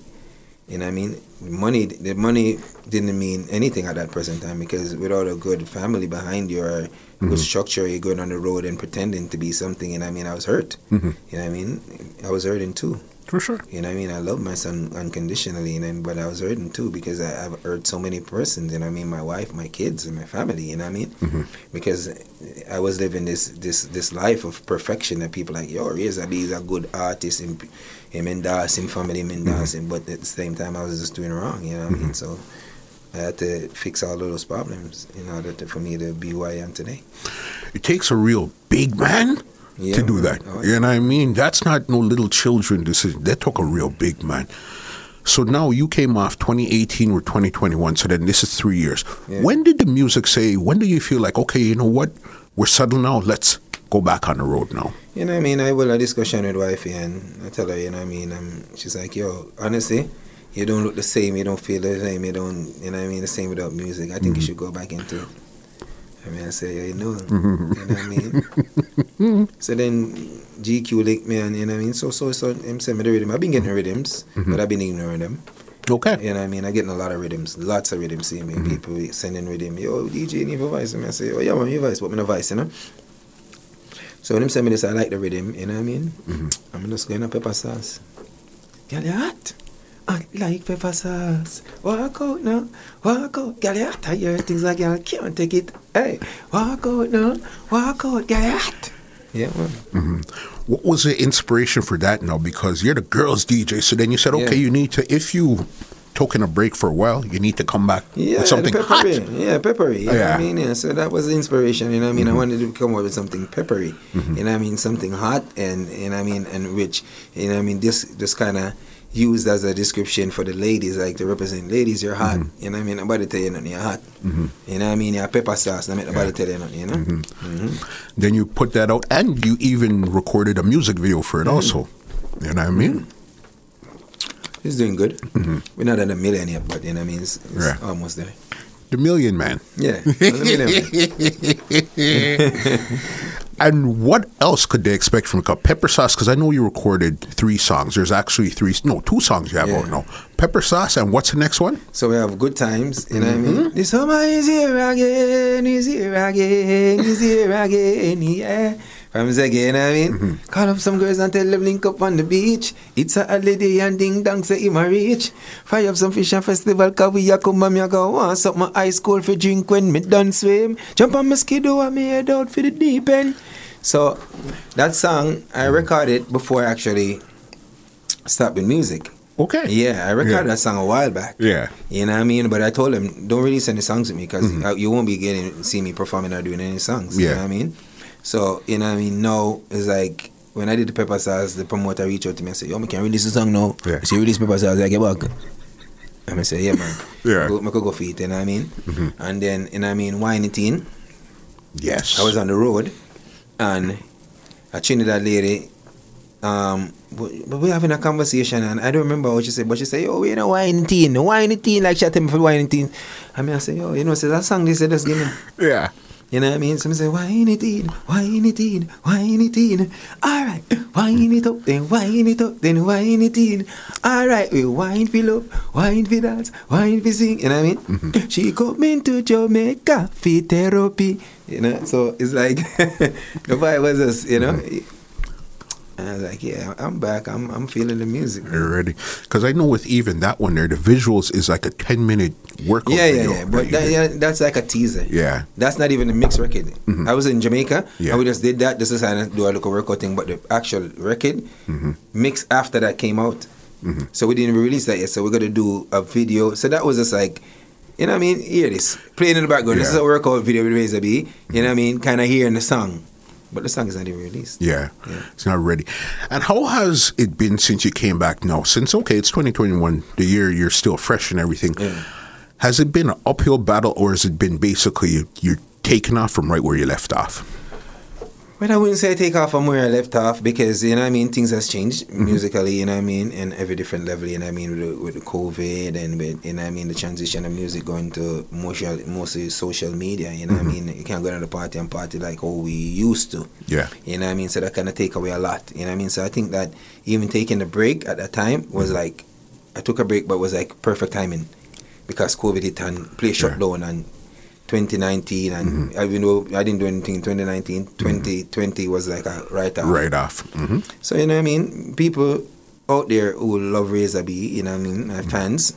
you know what I mean? Money the money didn't mean anything at that present time because without a good family behind you or good structure you're going on the road and pretending to be something and I mean I was hurt. You know what I mean? I was hurting too. For sure. You know what I mean? I love my son unconditionally, and then, but I was hurting too because I, I've hurt so many persons. You know what I mean? My wife, my kids, and my family. You know what I mean? Mm-hmm. Because I was living this this this life of perfection that people like, yo, B is a good artist, and him endorse him, family him endorse him. But at the same time, I was just doing wrong. You know what I mean? So. I had to fix all of those problems in order to, for me to be who I am today. It takes a real big man Yeah, to do man. that. Oh, You know what I mean? That's not no little children decision. That took a real big man. So now you came off 2018 or 2021. So then this is three years. Yeah. When did the music say? When do you feel like okay? You know what? We're settled now. Let's go back on the road now. You know what I mean? I will a discussion with wifey and I tell her, you know what I mean? Um, she's like, yo, honestly, you don't look the same, you don't feel the same, you don't, you know what I mean? The same without music. I think you should go back into it. I mean, I say, yeah, you know, you know what I mean? Mm-hmm. so then GQ linked me and, you know what I mean? So, so, so, him send me the rhythm. I've been getting rhythms, mm-hmm. but I've been ignoring them. Okay. You know what I mean? I'm getting a lot of rhythms, lots of rhythms. See me, mm-hmm. people sending rhythm. Yo, DJ, you need a voice. And I say, oh yeah, man, your voice, but me no voice, you know. So when him send me this, I like the rhythm. You know what I mean? I'm just going to pepper sauce. Girl, you hot. I like pepper sauce. Walk out now. Walk out. Girl, you hot. I hear things like girl can't take it. Hey, walk out now. Walk out. Girl, you hot. Yeah, man. Mm-hmm. What was the inspiration for that now? Because you're the girls' DJ. So then you said, okay, Yeah. you need to if you taking a break for a while, you need to come back Yeah, with something the hot. peppery. Yeah, peppery. You know what Yeah. I mean? Yeah, so that was the inspiration, you know what I mean? I mm-hmm. wanted to come up with something peppery. You mm-hmm. know what I mean? Something hot and you know what I mean and rich. You know what I mean? This this kinda used as a description for the ladies, like to represent ladies, you're hot. Mm-hmm. You know what I mean? Nobody tell you nothing, you're hot. Mm-hmm. You know what I mean? You're pepper sauce, nobody tell you nothing, you know? Mhm. Then you put that out, and you even recorded a music video for it, also. You know what I mean? It's doing good. We're not at a million yet, but you know what I mean? It's, it's Yeah. almost there. The Million Man. Yeah. a million. And what else could they expect from a cup? Pepper Sauce? Because I know you recorded three songs. There's actually three, no, two songs you have Yeah. out now. Pepper Sauce, and what's the next one? So we have good times, you know what I mean? Mm-hmm. The summer is here again, is here again, is here again, yeah. From Zege, you know what I mean? Call up some girls and tell them link up on the beach. It's a holiday and ding dong say him a reach. Fire up some fish and festival cause we a come and me a go want something ice cold for drink when me done swim. Jump on my skidoo and me head out for the deep end. So that song I recorded before I actually stopped with music. Okay. Yeah, I recorded Yeah. that song a while back. Yeah. You know what I mean? But I told him, don't release any songs with me because Mm-hmm. you won't be getting see me performing or doing any songs. Yeah. You know what I mean? So, you know what I mean? Now, it's like, when I did the Pepper Sauce, the promoter reached out to me and said, yo, me can release the song now. Yeah. So you release Pepper Sauce, I get back. And I say, yeah, man. Yeah. Go, I could go for it, you know what I mean? And then, you know what I mean, Wine it in. Yes. I was on the road and I a Trinidad lady, um, but but we're having a conversation and I don't remember what she said, but she said, yo, we know wine teen, wine teen, like she me for wine teen. I mean, I say, yo, you know, say that song they said, just give me. yeah. You know what I mean? So I say, wine teen, wine teen, wine in? All right, wine it up, then wine it up, then wine in. All right, we wine fill up, wine for dance, wine for sing. You know what I mean? Mm-hmm. She coming to Jamaica for therapy. You know, so it's like the vibe was just, you know. And I was like, yeah, I'm back. I'm I'm feeling the music. You're. Because I know with even that one there, the visuals is like a 10 minute workout Yeah, yeah, yeah. But that, yeah, that's like a teaser. Yeah. That's not even a mixed record. Mm-hmm. I was in Jamaica Yeah. and we just did that This is how of do a little workout thing. But the actual record mm-hmm. mix after that came out. Mm-hmm. So we didn't release that yet. So we're going to do a video. So that was just like, you know what I mean? Hear this. Playing in the background. This is Yeah. a workout video with Razor B. You know what I mean? Kind of hearing the song. But the song is not even released. Yeah. Yeah. It's not ready. And how has it been since you came back now? Since, okay, it's 2021, the year you're still fresh and everything. Yeah. Has it been an uphill battle or has it been basically you're taking off from right where you left off? But I wouldn't say I take off from where I left off because you know I mean things has changed Mm-hmm. musically, you know what I mean, and every different level, you know what I mean, with the, with the COVID and with you know I mean the transition of music going to mostly mostly social media, you know Mm-hmm. what I mean. You can't go to the party and party like how we used to. Yeah. You know what I mean? So that kind of take away a lot. You know what I mean? So I think that even taking a break at that time was Mm-hmm. like I took a break but was like perfect timing because COVID hit and play shut Yeah. down and 2019 and Mm-hmm. even though I didn't do anything in 2019, 2020 mm-hmm. was like a write off. Right off. hmm So you know what I mean? People out there who love Razor B, you know what I mean, my fans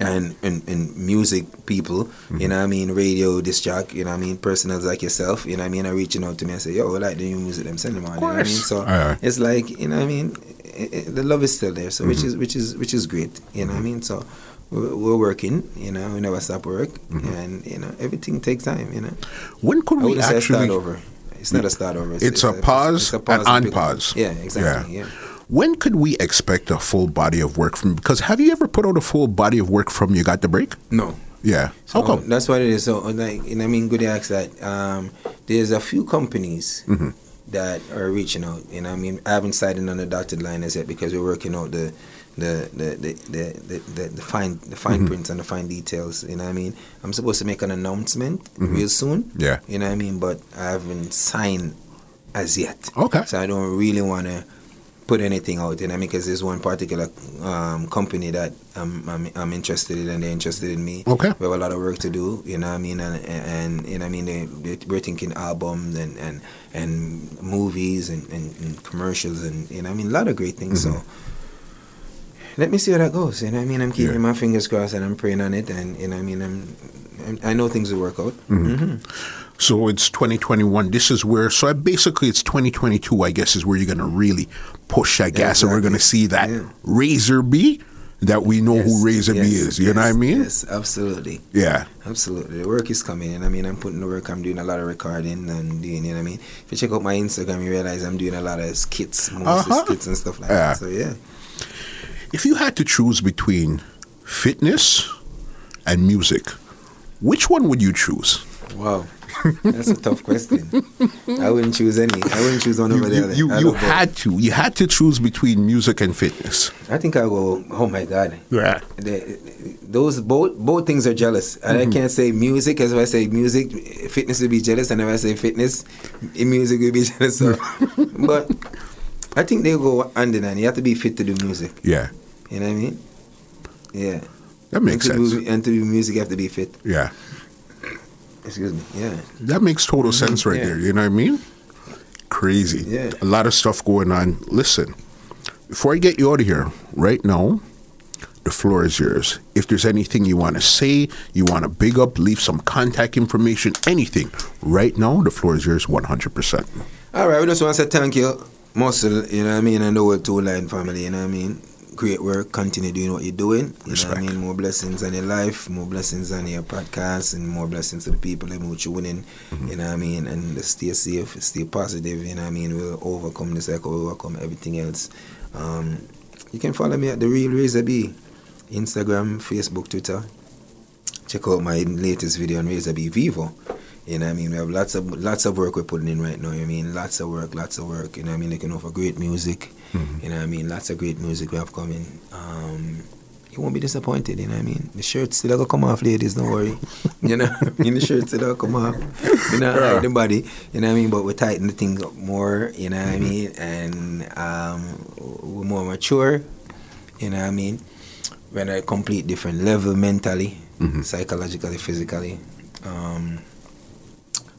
and, and, and music people, you mm-hmm. know what I mean, radio disc jock, you know what I mean, personals like yourself, you know what I mean, are reaching out to me and say, yo, I like the new music, them send them on, you know what I mean? So Aye, aye. it's like, you know what I mean, it, it- the love is still there, so which is which is which is great, you know what I mean? So we're, working, you know, we never stop work, and you know everything takes time, you know. When could we wouldn't say a start over. It's not a start over. It's a pause and and pick- unpause. Yeah, exactly. Yeah. When could we expect a full body of work from? Because have you ever put out a full body of work from You Got the Break? No. Yeah. How So come? That's what it is. So like, what I mean, good ask that. Um, there's a few companies Mm-hmm. that are reaching out. You know, I mean, I haven't signed on the dotted line as yet because we're working out the. The the, the, the, the, fine the fine Mm-hmm. prints and the fine details, you know what I mean? I'm supposed to make an announcement Mm-hmm. real soon. Yeah. You know what I mean? But I haven't signed as yet. Okay. So I don't really want to put anything out, you know, because there's one particular um, company that I'm, I'm I'm interested in, and they're interested in me. Okay. We have a lot of work to do, you know what I mean, and and you know what I mean. They, they, we're thinking albums and and and movies and, and, and commercials and you know I mean a lot of great things. So. Let me see how that goes. You know what I mean? I'm keeping Mm-hmm. Yeah. my fingers crossed and I'm praying on it, and you know I mean. I'm, I'm I know things will work out. Mm-hmm. hmm So it's 2021. This is where, so I basically it's 2022, I guess, is where you're going to really push that gas and we're going to see that Yeah. Razor B that we know who Razor B is. You know what I mean? Yes, absolutely. Yeah. Absolutely. The work is coming and I mean I'm putting the work I'm doing a lot of recording and doing you know what I mean. If you check out my Instagram you realize I'm doing a lot of skits, mostly Uh-huh. skits and stuff like Yeah. that. So yeah. If you had to choose between fitness and music, which one would you choose? Wow. That's a tough question. I wouldn't choose any. I wouldn't choose one You, over the other. you, you had to. You had to choose between music and fitness. I think I'll go oh my god. Yeah. The- those both both things are jealous, and Mm-hmm. I can't say music. As if I say music, fitness would be jealous, and if I say fitness, music would be jealous. So, but I think they go under in hand. You have to be fit to do music. Yeah. You know what I mean? Yeah. That makes and sense. Do, and to do music, you have to be fit. Yeah. Excuse me. Yeah. That makes total sense right Mm-hmm. yeah. there. You know what I mean? Crazy. Yeah. A lot of stuff going on. Listen, before I get you out of here, right now, the floor is yours. If there's anything you want to say, you want to big up, leave some contact information, anything, right now, the floor is yours 100%. All right. We just want to say thank you, Muscle. You know what I mean? And the whole two line family. You know what I mean? Great work. Continue doing what you're doing. You know what I mean? More blessings on your life, more blessings on your podcast, and more blessings to the people that who tuning. Mm-hmm. You know what I mean? And stay safe, stay positive. You know what I mean? We'll overcome this like we'll overcome everything else. Um, you can follow me at the Real Razor B, Instagram, Facebook, Twitter. Check out my latest video on Razor B Vevo. You know what I mean? We have lots of lots of work we're putting in right now. You know what I mean? Lots of work, lots of work. You know what I mean? Looking over great music. You know what I mean? Lots of great music we have coming. Um, you won't be disappointed, you know what I mean? The shirt still gonna come off, ladies, don't worry. you know, I mean the shirt still gonna come off. You know, Yeah. hide the body, you know what I mean? But we tighten the thing up more, you know what I mean? And um, we're more mature, you know what I mean? We're at a complete different level mentally, psychologically, physically. Um,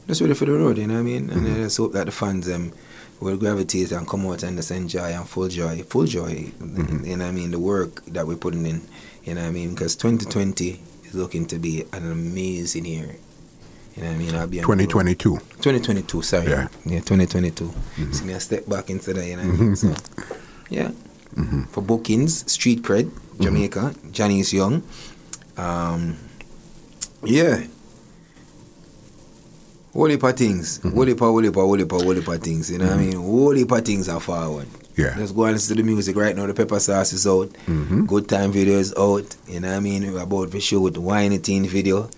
just ready for the road, you know what I mean? And I just hope that the fans um, will gravitate and come out and just enjoy and full joy, full joy. Mm-hmm. You know what I mean? The work that we're putting in, you know what I mean? Because 2020 is looking to be an amazing year. You know what I mean? I'll be on the road. 2022. 2022, sorry. Yeah. Yeah, 2022. Mm-hmm. See me a step back into that, you know what I mean? Mm-hmm. So, yeah. For bookings, Street Cred, Jamaica, Johnny's Young. Um, yeah. Whole heap of things. Mm-hmm. Whole heap of, whole heap of, whole heap of, whole heap of things. You know what I mm-hmm. mean? Whole heap of things are forward. Yeah. Let's go and listen to the music right now. The pepper sauce is out. Mm-hmm. Good time video is out. You know what I mean? We're about to shoot Wine Teen video.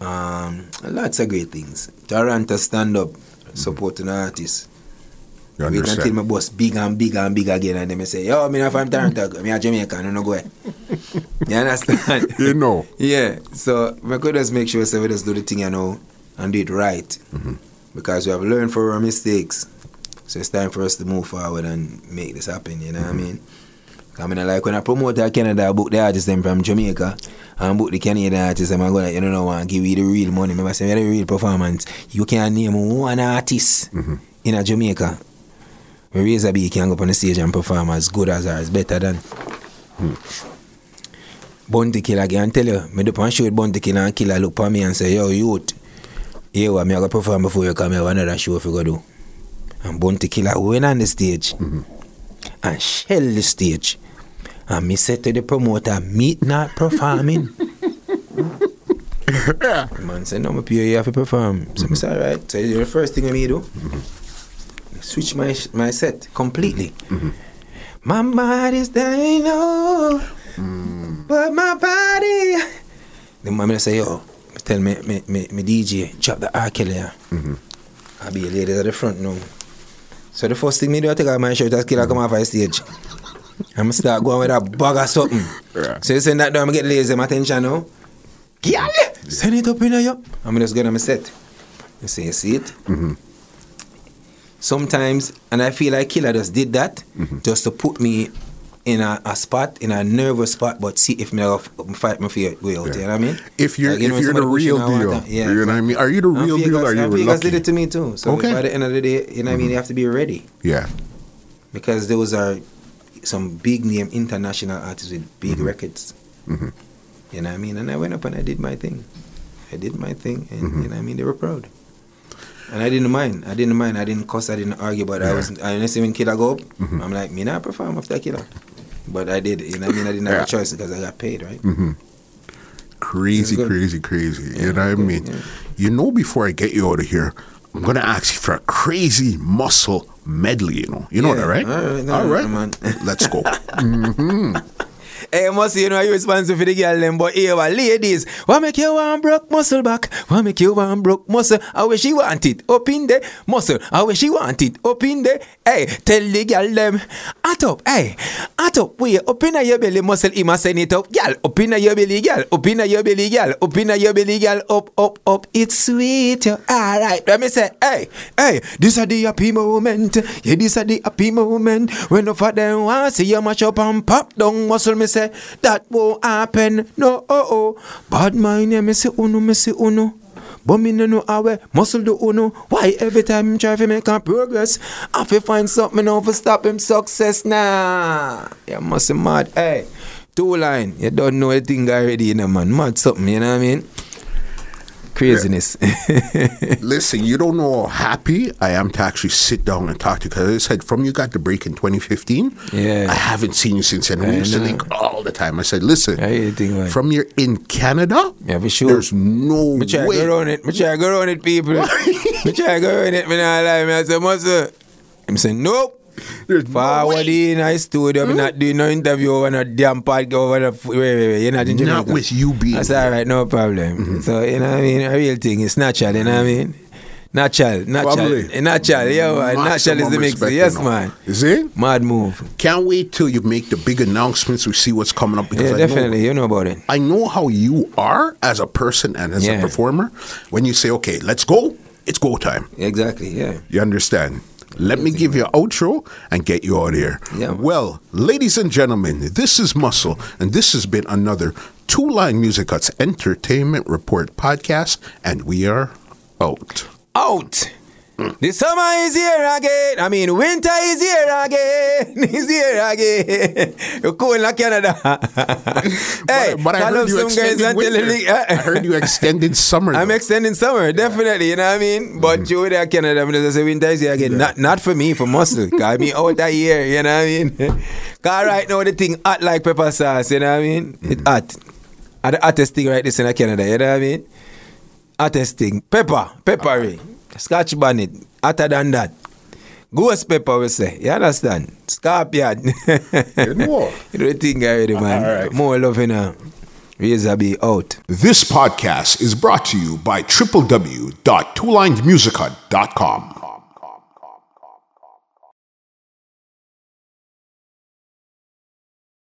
Um, lots of great things. Toronto stand up, supporting artists. You Wait until understand? my boss big and big and big again and then I say, yo, me not from Toronto, me a Jamaican, I no go. You understand? You know. Yeah, so we could just make sure so we just do the thing you know and do it right. Mm-hmm. Because we have learned from our mistakes. So it's time for us to move forward and make this happen, you know what I mm-hmm. mean? I mean, like when I promote a Canada, I book the artists them from Jamaica and book the Canadian artists, and I'm going to, you know, to give you the real money. Remember, I say, the real performance. You can name one artist mm-hmm. in a Jamaica. Razor B can go up on the stage and perform as good as ours, better than. Hmm. Bounty Killer can tell you, me do show with Bounty Killer and Killer look for me and say, yo, youth, what me I go perform before you come here, another show if you go do. And Bounty Killer went on the stage mm-hmm. and shell the stage. And me said to the promoter, meet not performing. Man said, no, me pay you have to perform. So I mm-hmm. said, all right. So the first thing I me do, mm-hmm. switch my my set completely. My mind is dying, oh, mm. but my body. The moment I say, yo, tell me, me, me, me DJ, drop the R. Kelly. here. Mm-hmm. I'll be a lady at the front now. So the first thing me do, I take out my shirt as killer come off the stage. I'm gonna start going with a bag or something. Right. So you send that down, I get lazy, my attention now. Girl, send it up in here. I'm just going to my set. You see, you see it? Mm-hmm. Sometimes, and I feel like Killer just did that mm-hmm. just to put me in a, a spot, in a nervous spot, but see if me fight my fear way out. You know what I mean? If you're Like, you know, if you're the real deal. Yeah. you know what I mean. Are you the real deal? Or are you lucky? did it to me too. So Okay. by the end of the day, you know what I mean, mm-hmm. you have to be ready Yeah. because those are some big name international artists with big mm-hmm. records. Mm-hmm. You know what I mean? And I went up and I did my thing. I did my thing, and you know what I mean. They were proud, and I didn't mind. I didn't mind. I didn't cuss. I didn't argue. But I was. I honestly, when Killer go up, I'm like, me not perform after Killer. But I did. it. You know what I mean? I didn't have Yeah. a choice because I got paid, right? Mm-hmm. Crazy, Good. crazy, crazy. you Yeah, know what I mean? yeah. You know, before I get you out of here, I'm gonna ask you for a crazy muscle medley. You know, you know that, right? all right, no, All right. man. Let's go. Mm-hmm. Hey, must you know you responsible for the girl them, but here, what ladies, what make you want broke muscle back? What make you want broke muscle? How wish she want it up in the muscle? How wish she want it up in the? Hey, tell the girl them, at up, hey, at up, we up in your belly muscle, must send it up, girl, up in your belly, girl, up in your belly, girl, up in your belly, girl, up, up, up, it's sweet, all right. Let me say, hey, hey, this are the happy moment, yeah, this are the happy moment when no for them want see you mash up and pop down muscle. Me say that won't happen, no, oh, oh. Bad mind, yeah, me say uno, me say uno. But me no know how we muscle do uno. Why every time him try to make a progress, I fi find something over stop him success nah. Yeah, muscle mad. Hey, two line. You don't know a thing already, you know, man. Mad something, you know what I mean? Craziness. Listen, you don't know how happy I am to actually sit down and talk to you because I said from you got the break in 2015. Yeah. I haven't seen you since then. We I used to link all the time. I said, listen, How you think, from you're in Canada, Yeah, for sure. there's no Me try way. go around it. Me try go on it, people. me try go on it. Me not lie. Me I muscle. I'm saying, nope. There's no Forward way. in a studio. Me not doing no interview over no damn podcast over the. Wait, wait, wait. You're not in Not with you being That's all right. No problem. Mm-hmm. So, you know what I mean? A real thing. It's natural. You know what I mean? Natural. Natural. Family. Eh, natural. Yeah, man. Natural is the mix. Yes, you know. man. Is it? Mad move. Can't wait till you make the big announcements. We see what's coming up. Because Yeah, I know- definitely. You know about it. I know how you are as a person and as a performer. When you say, okay, let's go, it's go time. Exactly. Yeah. You understand? Let me give you an outro and get you out of here. Yeah. Well, ladies and gentlemen, this is Muscle, and this has been another Two Line Music Cuts Entertainment Report podcast, and we are out. out. The summer is here again. I mean, winter is here again. Is here again. You're cool in Canada. hey, but, but I heard you extended winter. them. Uh, I heard you extended summer. I'm though. extending summer, definitely. You know what I mean? But mm-hmm. you there, in Canada, I'm just say winter is here again. Not, not for me, for muscle. Cause me out that year. You know what I mean? Cause right now the thing hot like pepper sauce. You know what I mean? It mm-hmm. hot. And the hottest thing right this in Canada. You know what I mean? hottest thing. Pepper, peppery. Uh-huh. Scotch bonnet, hotter than that. Ghost pepper, we say. You understand? Scorpion. You know. you know the thing already, man. All right. More love in a Razor B out. This podcast is brought to you by www.twolinedmusichut.com.